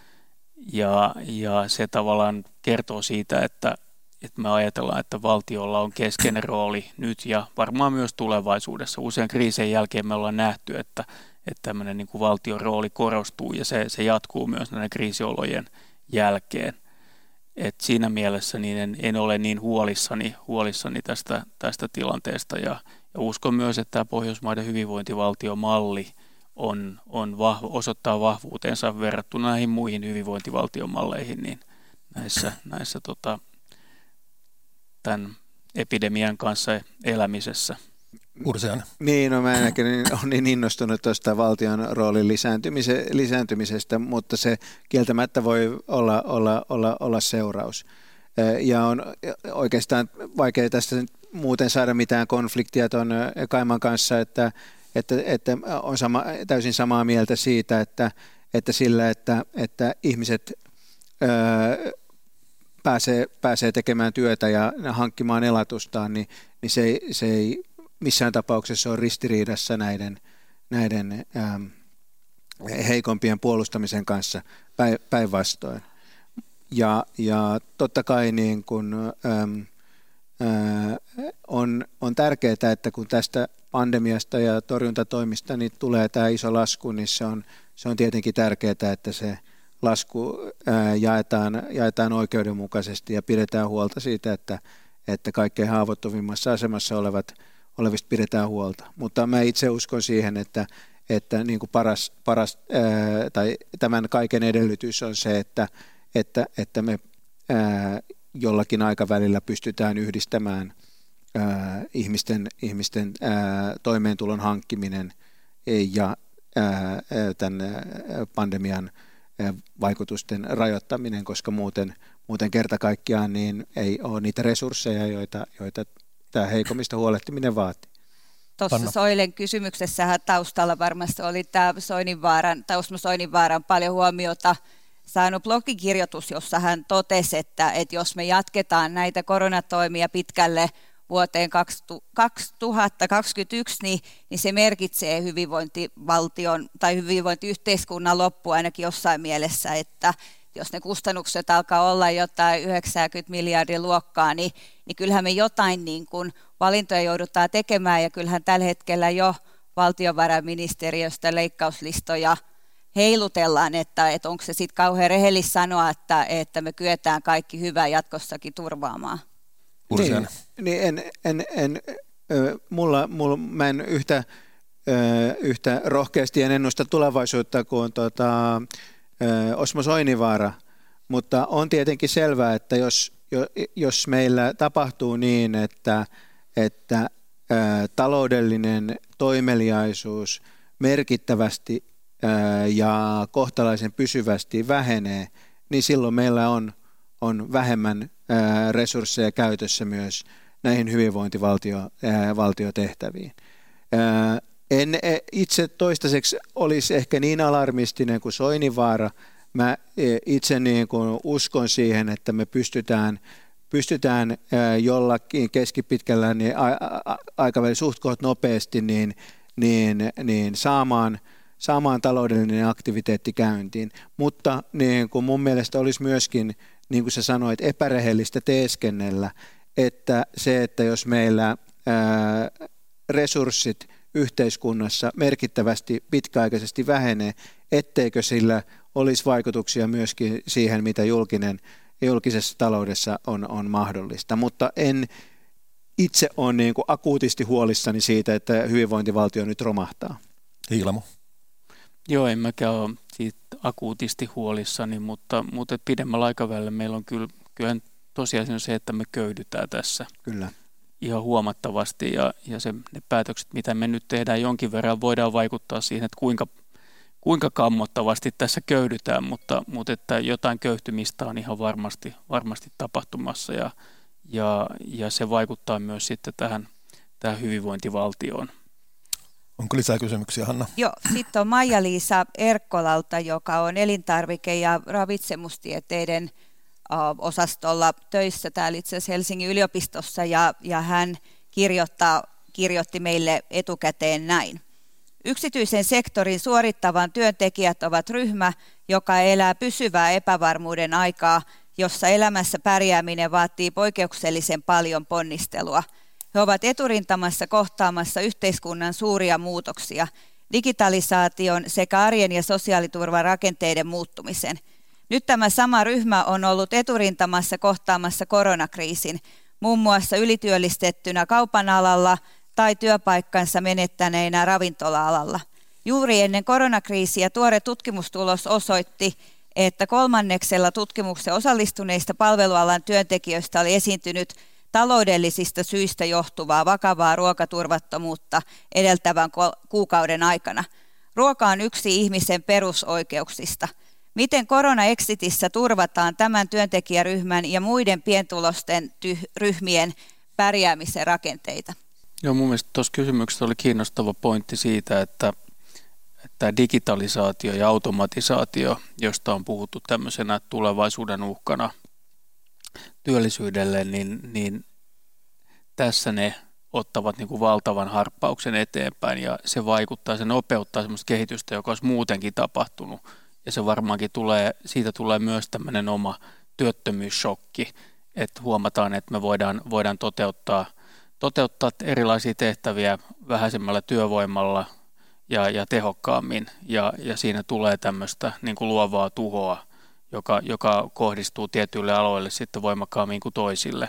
ja, ja se tavallaan kertoo siitä, että, että me ajatellaan, että valtiolla on keskeinen rooli nyt ja varmaan myös tulevaisuudessa. Usein kriisien jälkeen me ollaan nähty, että, että tämmöinen niin kuin valtion rooli korostuu ja se, se jatkuu myös näiden kriisiolojen jälkeen. Et siinä mielessä niin en, en ole niin huolissani, huolissani tästä, tästä tilanteesta ja, ja uskon myös, että tämä Pohjoismaiden hyvinvointivaltiomalli – on, on vahvo, osoittaa vahvuutensa verrattuna näihin muihin hyvinvointivaltiomalleihin, niin näissä, näissä tota, tämän epidemian kanssa elämisessä. Ursean. Niin, no mä enäkin olen niin innostunut tuosta valtion roolin lisääntymise, lisääntymisestä, mutta se kieltämättä voi olla, olla, olla, olla seuraus. Ja on oikeastaan vaikea tästä muuten saada mitään konfliktia tuon Kaiman kanssa, että että, että on sama, täysin samaa mieltä siitä, että, että sillä, että, että ihmiset öö, pääsee, pääsee tekemään työtä ja hankkimaan elatustaan, niin, niin se, ei, se ei missään tapauksessa ole ristiriidassa näiden, näiden ähm, heikompien puolustamisen kanssa päinvastoin. Ja, ja totta kai niin kun, ähm, äh, on, on tärkeää, että kun tästä pandemiasta ja torjuntatoimista niin tulee tämä iso lasku, niin se on, se on tietenkin tärkeää, että se lasku jaetaan, jaetaan oikeudenmukaisesti ja pidetään huolta siitä, että, että kaikkein haavoittuvimmassa asemassa olevat, olevista pidetään huolta. Mutta mä itse uskon siihen, että, että niin kuin paras, paras tai tämän kaiken edellytys on se, että, että, että me jollakin aikavälillä pystytään yhdistämään – ää, ihmisten, ihmisten toimeentulon hankkiminen ja tämän pandemian vaikutusten rajoittaminen, koska muuten, muuten kerta kaikkiaan niin ei ole niitä resursseja, joita, joita tämä heikommista huolehtiminen vaatii. Tuossa Soilen kysymyksessä taustalla varmasti oli tämä Soininvaaran, tai Osmo Soininvaaran paljon huomiota saanut blogikirjoitus, jossa hän totesi, että, että jos me jatketaan näitä koronatoimia pitkälle vuoteen 2021, niin, niin se merkitsee hyvinvointivaltion tai hyvinvointiyhteiskunnan loppu ainakin jossain mielessä, että jos ne kustannukset alkaa olla jotain 90 miljardin luokkaa, niin, niin kyllähän me jotain niin kuin valintoja joudutaan tekemään ja kyllähän tällä hetkellä jo valtiovarainministeriöstä leikkauslistoja heilutellaan, että, että onko se sitten kauhean rehellistä sanoa, että, että me kyetään kaikki hyvää jatkossakin turvaamaan. Niin, niin en, en, en, mulla, mulla, mä en yhtä, yhtä rohkeasti en ennusta tulevaisuutta kuin tota, Osmo Soinivaara, mutta on tietenkin selvää, että jos, jos meillä tapahtuu niin, että, että taloudellinen toimeliaisuus merkittävästi ja kohtalaisen pysyvästi vähenee, niin silloin meillä on, on vähemmän resursseja käytössä myös näihin hyvinvointivaltiotehtäviin. En e, itse toistaiseksi olisi ehkä niin alarmistinen kuin Soinivaara. Mä e, itse niin kuin uskon siihen, että me pystytään pystytään jollakin keskipitkällä niin aikavälillä suht nopeasti niin, niin, niin saamaan, saamaan taloudellinen aktiviteetti käyntiin. Mutta niin kuin mun mielestä olisi myöskin, niin kuin sä sanoit, epärehellistä teeskennellä, että se, että jos meillä ää, resurssit yhteiskunnassa merkittävästi pitkäaikaisesti vähenee, etteikö sillä olisi vaikutuksia myöskin siihen, mitä julkinen, julkisessa taloudessa on, on mahdollista. Mutta en itse ole niin kuin akuutisti huolissani siitä, että hyvinvointivaltio nyt romahtaa. Hiilamo. Joo, en mäkään ole siitä akuutisti huolissani, mutta, mutta pidemmällä aikavälillä meillä on kyllä, kyllä tosiasia se, että me köydytään tässä. Kyllä ihan huomattavasti ja, ja se, ne päätökset, mitä me nyt tehdään jonkin verran, voidaan vaikuttaa siihen, että kuinka, kuinka kammottavasti tässä köydytään, mutta, mutta että jotain köyhtymistä on ihan varmasti, varmasti tapahtumassa ja, ja, ja se vaikuttaa myös sitten tähän, tähän hyvinvointivaltioon. Onko lisää kysymyksiä, Hanna? Joo, sitten on Maija-Liisa Erkkolalta, joka on elintarvike- ja ravitsemustieteiden osastolla töissä täällä itse asiassa Helsingin yliopistossa ja, ja hän kirjoittaa, kirjoitti meille etukäteen näin. Yksityisen sektorin suorittavan työntekijät ovat ryhmä, joka elää pysyvää epävarmuuden aikaa, jossa elämässä pärjääminen vaatii poikkeuksellisen paljon ponnistelua. He ovat eturintamassa kohtaamassa yhteiskunnan suuria muutoksia, digitalisaation sekä arjen ja sosiaaliturvan rakenteiden muuttumisen – nyt tämä sama ryhmä on ollut eturintamassa kohtaamassa koronakriisin, muun muassa ylityöllistettynä kaupan alalla tai työpaikkansa menettäneinä ravintola-alalla. Juuri ennen koronakriisiä tuore tutkimustulos osoitti, että kolmanneksella tutkimuksen osallistuneista palvelualan työntekijöistä oli esiintynyt taloudellisista syistä johtuvaa vakavaa ruokaturvattomuutta edeltävän kuukauden aikana. Ruoka on yksi ihmisen perusoikeuksista – Miten korona-exitissä turvataan tämän työntekijäryhmän ja muiden pientulosten ty- ryhmien pärjäämisen rakenteita? Joo, mun mielestä tuossa kysymyksessä oli kiinnostava pointti siitä, että, että digitalisaatio ja automatisaatio, josta on puhuttu tämmöisenä tulevaisuuden uhkana työllisyydelle, niin, niin tässä ne ottavat niin kuin valtavan harppauksen eteenpäin ja se vaikuttaa, se nopeuttaa semmoista kehitystä, joka olisi muutenkin tapahtunut – ja se varmaankin tulee, siitä tulee myös tämmöinen oma työttömyyssokki, että huomataan, että me voidaan, voidaan toteuttaa, toteuttaa erilaisia tehtäviä vähäisemmällä työvoimalla ja, ja tehokkaammin, ja, ja siinä tulee tämmöistä niin kuin luovaa tuhoa, joka, joka kohdistuu tietyille aloille sitten voimakkaammin kuin toisille.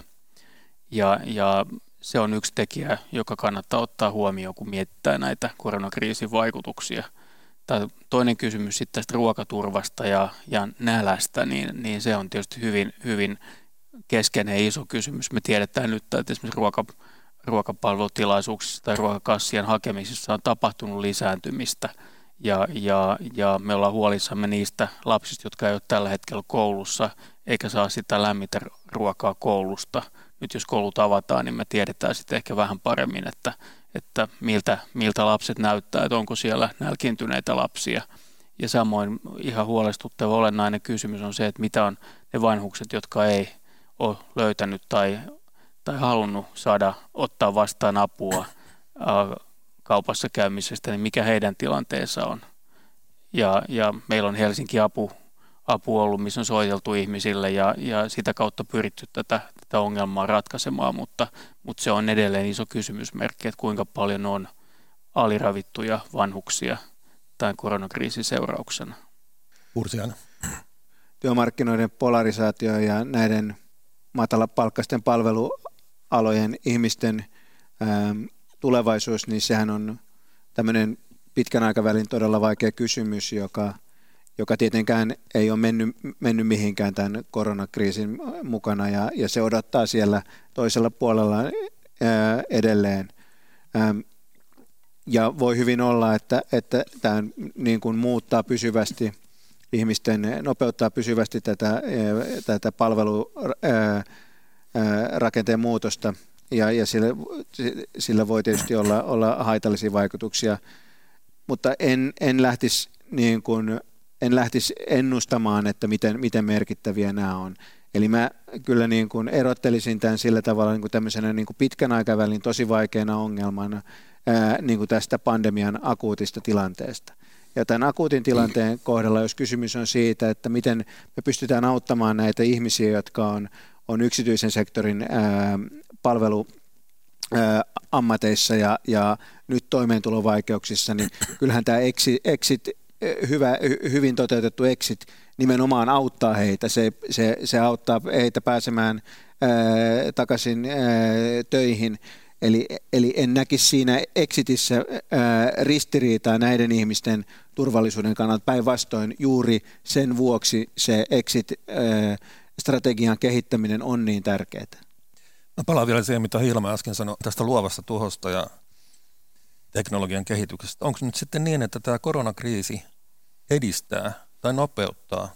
Ja, ja se on yksi tekijä, joka kannattaa ottaa huomioon, kun mietitään näitä koronakriisin vaikutuksia – tai toinen kysymys sitten tästä ruokaturvasta ja, ja nälästä, niin, niin se on tietysti hyvin, hyvin keskeinen iso kysymys. Me tiedetään nyt, että esimerkiksi ruoka, ruokapalvelutilaisuuksissa tai ruokakassien hakemisissa on tapahtunut lisääntymistä ja, ja, ja me ollaan huolissamme niistä lapsista, jotka eivät ole tällä hetkellä koulussa eikä saa sitä lämmintä ruokaa koulusta. Nyt jos koulut avataan, niin me tiedetään sitten ehkä vähän paremmin, että että miltä, miltä lapset näyttää, että onko siellä nälkiintyneitä lapsia. Ja samoin ihan huolestuttava olennainen kysymys on se, että mitä on ne vanhukset, jotka ei ole löytänyt tai, tai halunnut saada ottaa vastaan apua kaupassa käymisestä, niin mikä heidän tilanteensa on. Ja, ja meillä on Helsinki apu apu ollut, missä on soiteltu ihmisille ja, ja sitä kautta pyritty tätä, tätä ongelmaa ratkaisemaan, mutta, mutta se on edelleen iso kysymysmerkki, että kuinka paljon on aliravittuja vanhuksia tämän koronakriisin seurauksena. Ursiana. Työmarkkinoiden polarisaatio ja näiden matalapalkkaisten palvelualojen ihmisten ähm, tulevaisuus, niin sehän on tämmöinen pitkän aikavälin todella vaikea kysymys, joka joka tietenkään ei ole mennyt, mennyt mihinkään tämän koronakriisin mukana ja, ja se odottaa siellä toisella puolella ää, edelleen. Ähm, ja voi hyvin olla, että, että tämä niin kuin muuttaa pysyvästi ihmisten, nopeuttaa pysyvästi tätä, tätä palvelurakenteen muutosta ja, ja sillä, sillä voi tietysti olla, olla haitallisia vaikutuksia, mutta en, en lähtisi niin kuin en lähtisi ennustamaan, että miten, miten merkittäviä nämä on. Eli mä kyllä niin kuin erottelisin tämän sillä tavalla niin kuin tämmöisenä niin kuin pitkän aikavälin tosi vaikeana ongelmana ää, niin kuin tästä pandemian akuutista tilanteesta. Ja tämän akuutin tilanteen kohdalla, jos kysymys on siitä, että miten me pystytään auttamaan näitä ihmisiä, jotka on, on yksityisen sektorin ää, palvelu ammateissa ja, ja nyt toimeentulovaikeuksissa, niin kyllähän tämä exit, exit hyvä, hyvin toteutettu exit nimenomaan auttaa heitä. Se, se, se auttaa heitä pääsemään ää, takaisin ää, töihin. Eli, eli en näkisi siinä exitissä ää, ristiriitaa näiden ihmisten turvallisuuden kannalta. Päinvastoin juuri sen vuoksi se exit-strategian kehittäminen on niin tärkeää. Mä palaan vielä siihen, mitä Hilma äsken sanoi tästä luovasta tuhosta ja teknologian kehityksestä. Onko nyt sitten niin, että tämä koronakriisi edistää tai nopeuttaa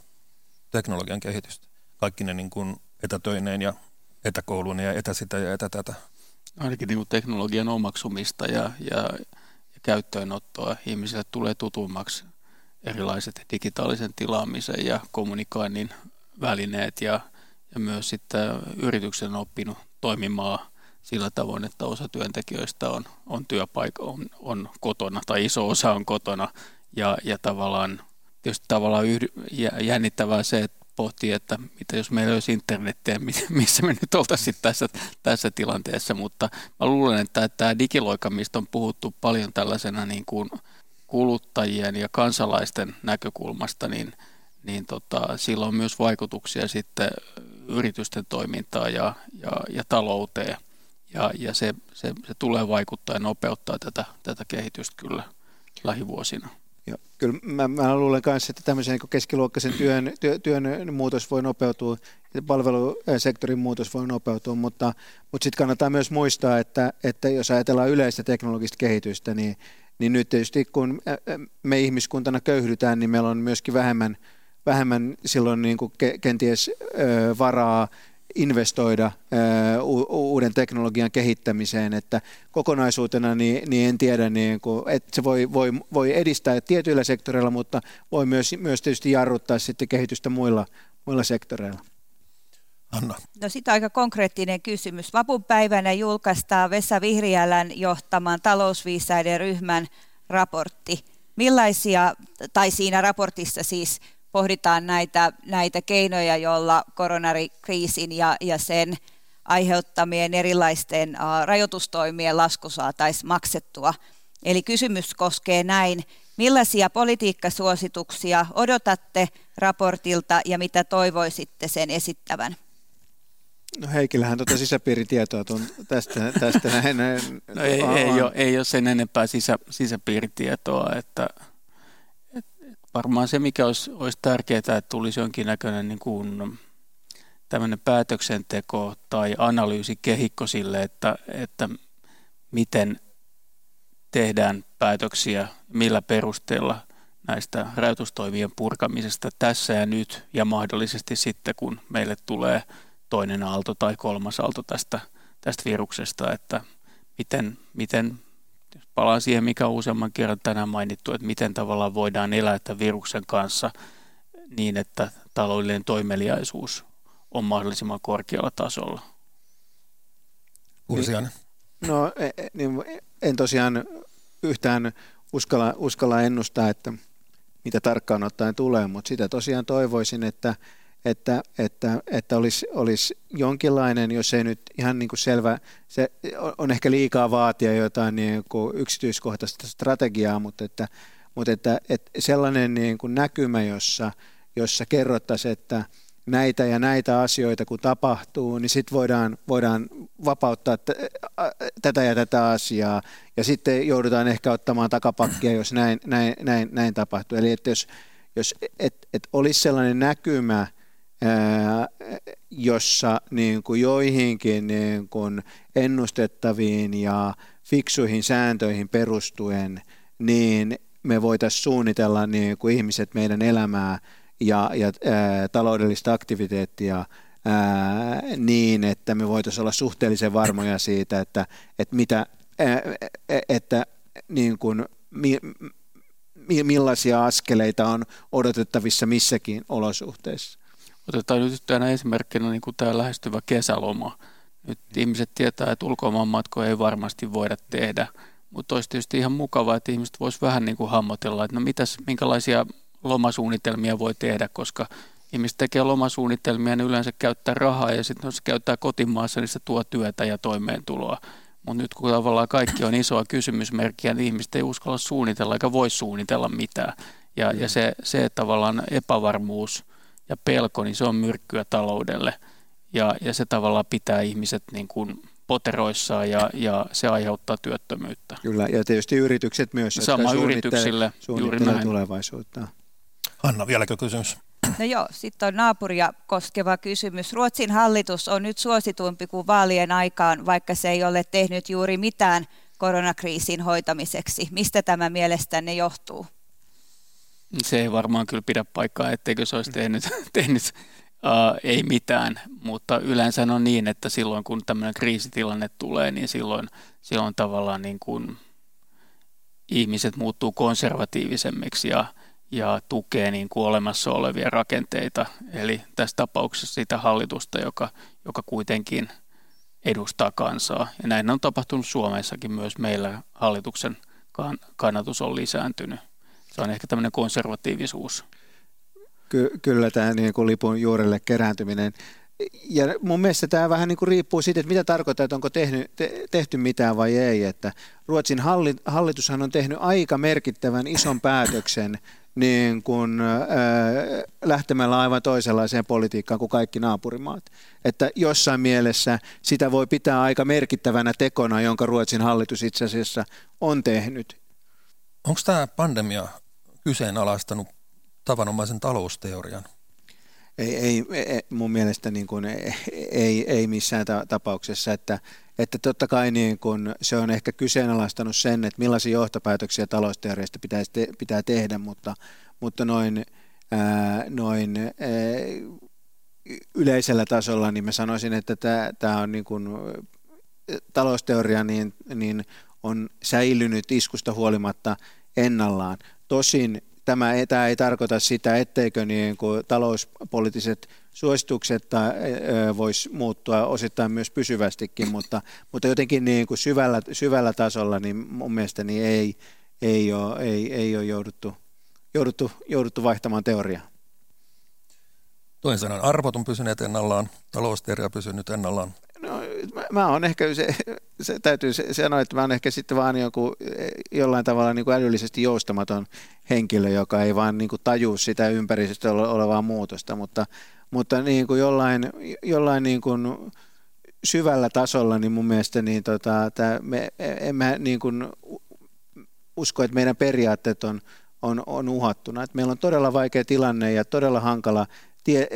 teknologian kehitystä? Kaikki ne niin kuin etätöineen ja etäkouluun ja etäsitä ja etätätä. Ainakin niin kuin teknologian omaksumista ja, ja, ja käyttöönottoa ihmisille tulee tutummaksi erilaiset digitaalisen tilaamisen ja kommunikoinnin välineet ja, ja myös sitten yrityksen oppinut toimimaan sillä tavoin, että osa työntekijöistä on, on työpaikka, on, on kotona tai iso osa on kotona. Ja, ja tavallaan tietysti tavallaan yhdy, jännittävää se, että pohtii, että mitä jos meillä olisi internettiä, missä me nyt oltaisiin tässä, tässä tilanteessa, mutta mä luulen, että tämä digiloika, mistä on puhuttu paljon tällaisena niin kuin kuluttajien ja kansalaisten näkökulmasta, niin, niin tota, sillä on myös vaikutuksia sitten yritysten toimintaan ja, ja, ja talouteen. Ja, ja se, se, se tulee vaikuttaa ja nopeuttaa tätä, tätä kehitystä kyllä lähivuosina. Joo, kyllä mä, mä luulen myös, että tämmöisen niin keskiluokkaisen työn, työ, työn muutos voi nopeutua, palvelusektorin muutos voi nopeutua, mutta, mutta sitten kannattaa myös muistaa, että, että jos ajatellaan yleistä teknologista kehitystä, niin, niin nyt tietysti kun me ihmiskuntana köyhdytään, niin meillä on myöskin vähemmän, vähemmän silloin niin kuin kenties varaa investoida uuden teknologian kehittämiseen, että kokonaisuutena niin, niin en tiedä, niin kuin, että se voi, voi, voi edistää tietyillä sektoreilla, mutta voi myös, myös tietysti jarruttaa sitten kehitystä muilla, muilla sektoreilla. Anna. No sitten aika konkreettinen kysymys. Vapunpäivänä julkaistaan Vesa Vihriälän johtaman talousviisaiden ryhmän raportti. Millaisia, tai siinä raportissa siis pohditaan näitä, näitä keinoja, joilla koronarikriisin ja, ja sen aiheuttamien erilaisten uh, rajoitustoimien lasku saataisiin maksettua. Eli kysymys koskee näin, millaisia politiikkasuosituksia odotatte raportilta ja mitä toivoisitte sen esittävän? No Heikillähän tuota sisäpiiritietoa tuon tästä, tästä näin. No ei, ei, ole, ei ole sen enempää sisä, sisäpiiritietoa, että varmaan se, mikä olisi, olisi tärkeää, että tulisi jonkinnäköinen niin kuin, tämmöinen päätöksenteko tai analyysikehikko sille, että, että miten tehdään päätöksiä, millä perusteella näistä rajoitustoimien purkamisesta tässä ja nyt ja mahdollisesti sitten, kun meille tulee toinen aalto tai kolmas aalto tästä, tästä viruksesta, että miten, miten palaan siihen, mikä on useamman kerran tänään mainittu, että miten tavallaan voidaan elää tämän viruksen kanssa niin, että taloudellinen toimeliaisuus on mahdollisimman korkealla tasolla. Uusiainen. No e, e, niin en tosiaan yhtään uskalla, uskalla ennustaa, että mitä tarkkaan ottaen tulee, mutta sitä tosiaan toivoisin, että, että, että, että olisi, olisi jonkinlainen, jos ei nyt ihan niin kuin selvä, se on ehkä liikaa vaatia jotain niin kuin yksityiskohtaista strategiaa, mutta että, mutta että, että sellainen niin kuin näkymä, jossa, jossa kerrottaisiin, että näitä ja näitä asioita kun tapahtuu, niin sitten voidaan, voidaan vapauttaa t- tätä ja tätä asiaa, ja sitten joudutaan ehkä ottamaan takapakkia, jos näin, näin, näin, näin tapahtuu. Eli että jos, jos et, et olisi sellainen näkymä, jossa niin kuin joihinkin niin kuin ennustettaviin ja fiksuihin sääntöihin perustuen, niin me voitaisiin suunnitella niin kuin ihmiset meidän elämää ja, ja ää, taloudellista aktiviteettia ää, niin, että me voitaisiin olla suhteellisen varmoja siitä, että, että, mitä, ää, että niin kuin, mi, millaisia askeleita on odotettavissa missäkin olosuhteissa. Otetaan nyt tänä esimerkkinä niin kuin tämä lähestyvä kesäloma. Nyt ihmiset tietää, että ulkomaanmatkoja ei varmasti voida tehdä, mutta olisi tietysti ihan mukavaa, että ihmiset voisivat vähän niin kuin hammotella, että no mitäs, minkälaisia lomasuunnitelmia voi tehdä, koska ihmiset tekee lomasuunnitelmia, niin yleensä käyttää rahaa ja sitten jos se käyttää kotimaassa, niin se tuo työtä ja toimeentuloa. Mutta nyt kun tavallaan kaikki on isoa kysymysmerkkiä, niin ihmiset ei uskalla suunnitella eikä voi suunnitella mitään. Ja, ja se, se että tavallaan epävarmuus ja pelko, niin se on myrkkyä taloudelle. Ja, ja se tavallaan pitää ihmiset niin kuin poteroissaan ja, ja se aiheuttaa työttömyyttä. Kyllä, ja tietysti yritykset myös, Sama yrityksille, juuri näin. tulevaisuutta. Anna, vieläkö kysymys? No joo, sitten on naapuria koskeva kysymys. Ruotsin hallitus on nyt suositumpi kuin vaalien aikaan, vaikka se ei ole tehnyt juuri mitään koronakriisin hoitamiseksi. Mistä tämä mielestänne johtuu? Se ei varmaan kyllä pidä paikkaa, etteikö se olisi tehnyt, tehnyt uh, ei mitään, mutta yleensä on niin, että silloin kun tämmöinen kriisitilanne tulee, niin silloin, silloin tavallaan niin kuin ihmiset muuttuu konservatiivisemmiksi ja ja tukee niin kuin olemassa olevia rakenteita, eli tässä tapauksessa sitä hallitusta, joka, joka kuitenkin edustaa kansaa. Ja näin on tapahtunut Suomessakin myös meillä hallituksen kannatus on lisääntynyt. Se on ehkä tämmöinen konservatiivisuus. Ky- kyllä tämä niin kuin lipun juurelle kerääntyminen. Ja mun mielestä tämä vähän niin kuin riippuu siitä, että mitä tarkoittaa, että onko tehty, te, tehty mitään vai ei. Että Ruotsin hallitushan on tehnyt aika merkittävän ison päätöksen niin kuin, äh, lähtemällä aivan toisenlaiseen politiikkaan kuin kaikki naapurimaat. Että jossain mielessä sitä voi pitää aika merkittävänä tekona, jonka Ruotsin hallitus itse asiassa on tehnyt. Onko tämä pandemia kyseenalaistanut tavanomaisen talousteorian? Ei, ei, ei mun mielestä niin kuin, ei, ei, ei missään ta- tapauksessa, että, että totta kai niin kuin se on ehkä kyseenalaistanut sen, että millaisia johtopäätöksiä talousteoriasta pitäisi te- pitää tehdä, mutta, mutta noin, ää, noin ää, yleisellä tasolla niin mä sanoisin, että tämä on niin kuin, talousteoria niin, niin on säilynyt iskusta huolimatta ennallaan. Tosin tämä, tämä ei tarkoita sitä, etteikö niin kuin talouspoliittiset suositukset voisi muuttua osittain myös pysyvästikin, mutta, mutta jotenkin niin kuin syvällä, syvällä tasolla niin mun mielestä niin ei, ei, ole, ei, ei ole jouduttu, jouduttu, jouduttu vaihtamaan teoriaa. Toinen sanan arvot on pysyneet ennallaan, talousteoria pysynyt ennallaan. No, mä, mä oon ehkä, se, se täytyy sanoa, että mä oon ehkä sitten vaan joku, jollain tavalla niin kuin älyllisesti joustamaton henkilö, joka ei vaan niin kuin tajuu sitä ympäristössä olevaa muutosta, mutta, mutta niin kuin jollain, jollain niin kuin syvällä tasolla, niin mun mielestä niin tota, me, en mä niin kuin usko, että meidän periaatteet on, on, on uhattuna. Että meillä on todella vaikea tilanne ja todella hankala, tie,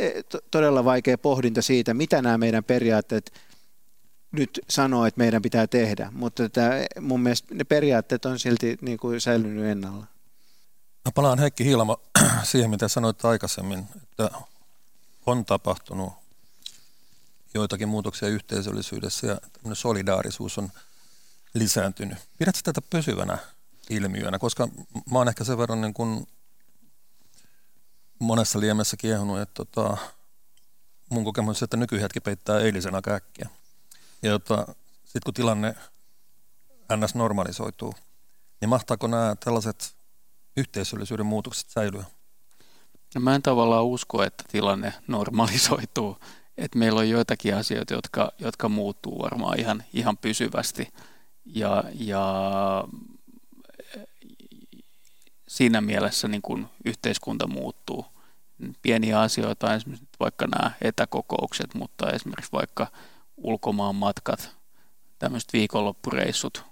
todella vaikea pohdinta siitä, mitä nämä meidän periaatteet nyt sanoo, että meidän pitää tehdä, mutta tämä, mun mielestä ne periaatteet on silti niin kuin säilynyt ennalla. Mä palaan Heikki Hiilama siihen, mitä sanoit aikaisemmin, että on tapahtunut joitakin muutoksia yhteisöllisyydessä ja solidaarisuus on lisääntynyt. Pidätkö tätä pysyvänä ilmiönä, koska mä oon ehkä sen verran niin kuin monessa liemessä kiehunut, että tota, mun kokemus että nykyhetki peittää eilisen aika äkkiä. Ja tota, sitten kun tilanne ns. normalisoituu, niin mahtaako nämä tällaiset yhteisöllisyyden muutokset säilyä? No mä en tavallaan usko, että tilanne normalisoituu. Että meillä on joitakin asioita, jotka, jotka muuttuu varmaan ihan, ihan pysyvästi. Ja, ja siinä mielessä niin kun yhteiskunta muuttuu. Pieniä asioita esimerkiksi vaikka nämä etäkokoukset, mutta esimerkiksi vaikka ulkomaan matkat, tämmöiset viikonloppureissut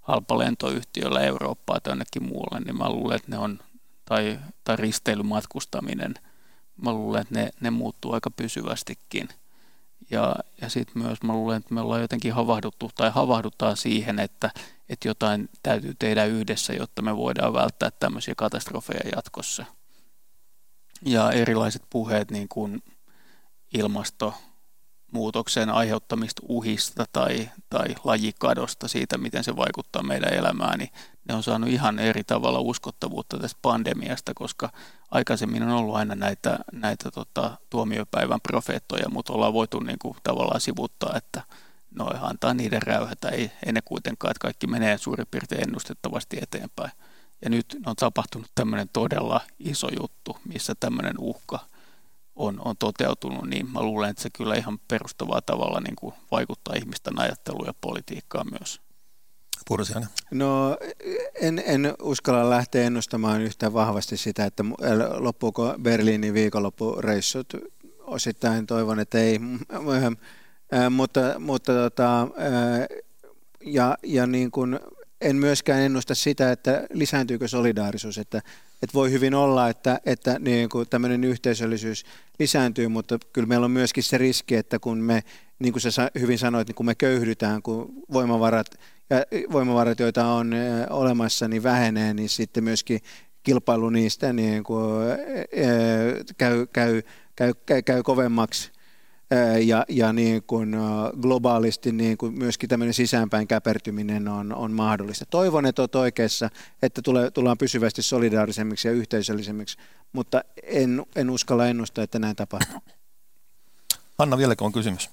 halpalentoyhtiöllä Eurooppaa tai jonnekin muualle, niin mä luulen, että ne on, tai, tai risteilymatkustaminen, mä luulen, että ne, ne muuttuu aika pysyvästikin. Ja, ja sitten myös mä luulen, että me ollaan jotenkin havahduttu tai havahdutaan siihen, että, että jotain täytyy tehdä yhdessä, jotta me voidaan välttää tämmöisiä katastrofeja jatkossa. Ja erilaiset puheet niin kuin ilmasto, ilmastonmuutoksen aiheuttamista uhista tai, tai lajikadosta siitä, miten se vaikuttaa meidän elämään, niin ne on saanut ihan eri tavalla uskottavuutta tästä pandemiasta, koska aikaisemmin on ollut aina näitä, näitä tota, tuomiopäivän profeettoja, mutta ollaan voitu niin kuin, tavallaan sivuttaa, että no antaa niiden räyhätä, ei, ei ne kuitenkaan, että kaikki menee suurin piirtein ennustettavasti eteenpäin. Ja nyt on tapahtunut tämmöinen todella iso juttu, missä tämmöinen uhka on, on toteutunut, niin mä luulen, että se kyllä ihan perustavaa tavalla niin kuin vaikuttaa ihmisten ajatteluun ja politiikkaan myös. Pursiainen. No en, en uskalla lähteä ennustamaan yhtä vahvasti sitä, että loppuuko Berliinin viikonloppureissut. Osittain toivon, että ei, mutta, mutta tota, ja, ja niin kuin en myöskään ennusta sitä, että lisääntyykö solidaarisuus, että, että voi hyvin olla, että, että niin kuin tämmöinen yhteisöllisyys lisääntyy, mutta kyllä meillä on myöskin se riski, että kun me, niin kuin sä hyvin sanoit, niin kun me köyhdytään, kun voimavarat, ja voimavarat, joita on olemassa, niin vähenee, niin sitten myöskin kilpailu niistä niin kuin, käy, käy, käy, käy, käy kovemmaksi ja, ja niin kuin globaalisti niin kuin myöskin tämmöinen sisäänpäin käpertyminen on, on mahdollista. Toivon, että olet oikeassa, että tule, tullaan pysyvästi solidaarisemmiksi ja yhteisöllisemmiksi, mutta en, en uskalla ennustaa, että näin tapahtuu. Anna, vieläkö on kysymys?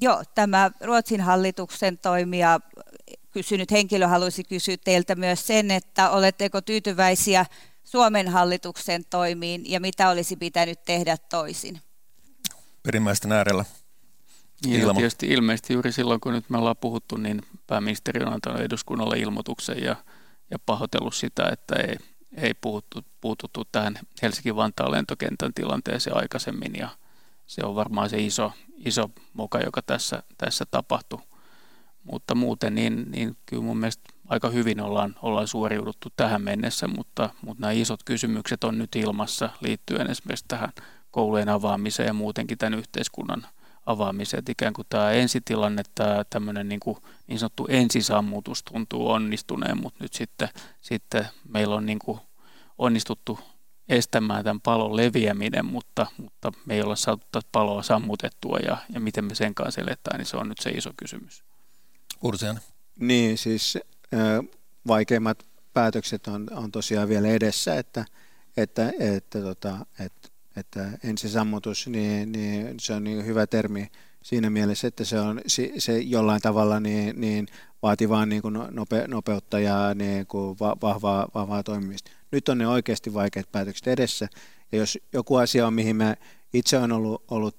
Joo, tämä Ruotsin hallituksen toimija kysynyt henkilö haluaisi kysyä teiltä myös sen, että oletteko tyytyväisiä Suomen hallituksen toimiin ja mitä olisi pitänyt tehdä toisin? Perimmäisten äärellä. Ja tietysti ilmeisesti juuri silloin, kun nyt me ollaan puhuttu, niin pääministeri on antanut eduskunnalle ilmoituksen ja, ja pahoitellut sitä, että ei, ei puhuttu, puututtu tähän Helsinki-Vantaan lentokentän tilanteeseen aikaisemmin ja se on varmaan se iso, iso moka, joka tässä, tässä tapahtui. Mutta muuten niin, niin kyllä mun mielestä aika hyvin ollaan, ollaan suoriuduttu tähän mennessä, mutta, mutta nämä isot kysymykset on nyt ilmassa liittyen esimerkiksi tähän koulujen avaamiseen ja muutenkin tämän yhteiskunnan avaamiseen. Että ikään kuin tämä ensitilanne, tämä tämmöinen niin, kuin niin sanottu ensisammutus tuntuu onnistuneen, mutta nyt sitten, sitten meillä on niin kuin onnistuttu estämään tämän palon leviäminen, mutta, mutta me ei olla saatu tätä paloa sammutettua ja, ja miten me sen kanssa eletään, niin se on nyt se iso kysymys. Ursian. Niin, siis vaikeimmat päätökset on, on tosiaan vielä edessä, että, että, että, tota, että että ensisammutus, niin, niin se on niin hyvä termi siinä mielessä, että se, on, se jollain tavalla niin, niin vaatii vaan niin kuin nope, nopeutta ja niin kuin vahvaa, vahvaa toimimista. Nyt on ne oikeasti vaikeat päätökset edessä, ja jos joku asia on, mihin mä itse olen ollut, ollut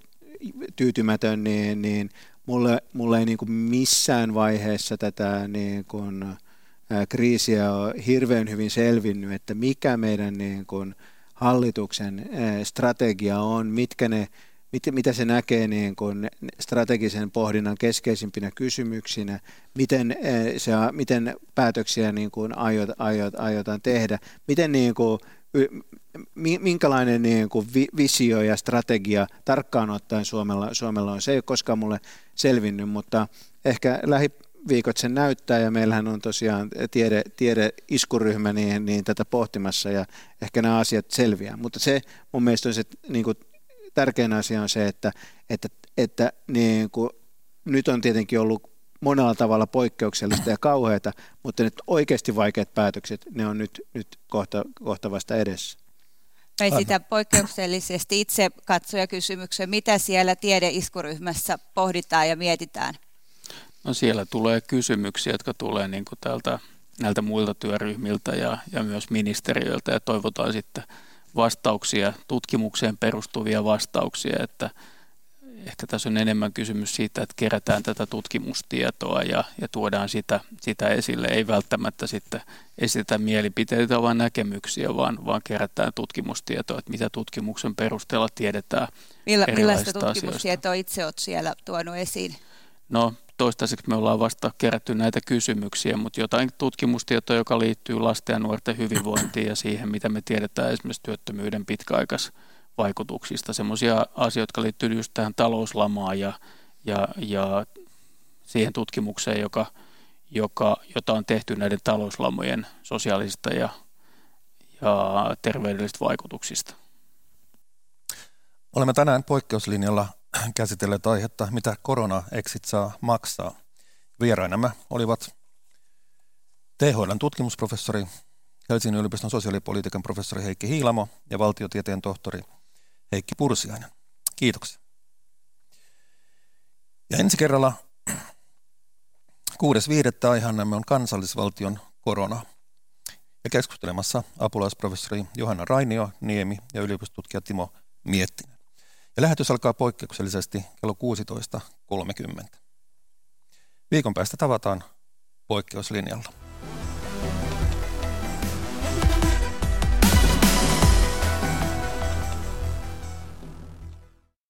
tyytymätön, niin, niin mulle, mulle ei niin kuin missään vaiheessa tätä niin kuin, ää, kriisiä ole hirveän hyvin selvinnyt, että mikä meidän niin kuin, hallituksen eh, strategia on, mitkä ne, mit, mitä se näkee niin kuin strategisen pohdinnan keskeisimpinä kysymyksinä, miten, eh, se, miten päätöksiä niin kuin aiot, aiot, aiotaan tehdä, miten niin kuin, minkälainen niin kuin visio ja strategia tarkkaan ottaen Suomella, Suomella on. Se ei ole koskaan mulle selvinnyt, mutta ehkä lähi, viikot sen näyttää ja meillähän on tosiaan tiede, tiede iskuryhmä niin, niin tätä pohtimassa ja ehkä nämä asiat selviää. Mutta se mun mielestä on se niin kuin, tärkein asia on se, että, että, että niin kuin, nyt on tietenkin ollut monella tavalla poikkeuksellista ja kauheata, mutta nyt oikeasti vaikeat päätökset, ne on nyt, nyt kohta, kohta vasta edessä. Mä sitä poikkeuksellisesti itse katsoja kysymyksen, mitä siellä tiedeiskuryhmässä pohditaan ja mietitään? No siellä tulee kysymyksiä, jotka tulee niin kuin täältä, näiltä muilta työryhmiltä ja, ja myös ministeriöiltä ja toivotaan sitten vastauksia, tutkimukseen perustuvia vastauksia, että ehkä tässä on enemmän kysymys siitä, että kerätään tätä tutkimustietoa ja, ja tuodaan sitä, sitä esille. Ei välttämättä sitten esitä mielipiteitä, vaan näkemyksiä, vaan, vaan kerätään tutkimustietoa, että mitä tutkimuksen perusteella tiedetään Milla, Millaista tutkimustietoa asioista. itse olet siellä tuonut esiin? No toistaiseksi me ollaan vasta kerätty näitä kysymyksiä, mutta jotain tutkimustietoa, joka liittyy lasten ja nuorten hyvinvointiin ja siihen, mitä me tiedetään esimerkiksi työttömyyden pitkäaikaisvaikutuksista. Sellaisia asioita, jotka liittyy just tähän talouslamaan ja, ja, ja siihen tutkimukseen, joka, joka, jota on tehty näiden talouslamojen sosiaalisista ja, ja terveydellisistä vaikutuksista. Olemme tänään poikkeuslinjalla käsitelleet aihetta, mitä korona-exit saa maksaa. Vierainamme olivat THLn tutkimusprofessori, Helsingin yliopiston sosiaalipolitiikan professori Heikki Hiilamo ja valtiotieteen tohtori Heikki Pursiainen. Kiitoksia. Ja ensi kerralla 6.5. aiheanamme on kansallisvaltion korona. Ja keskustelemassa apulaisprofessori Johanna Rainio Niemi ja yliopistotutkija Timo Miettinen. Ja lähetys alkaa poikkeuksellisesti kello 16.30. Viikon päästä tavataan poikkeuslinjalla.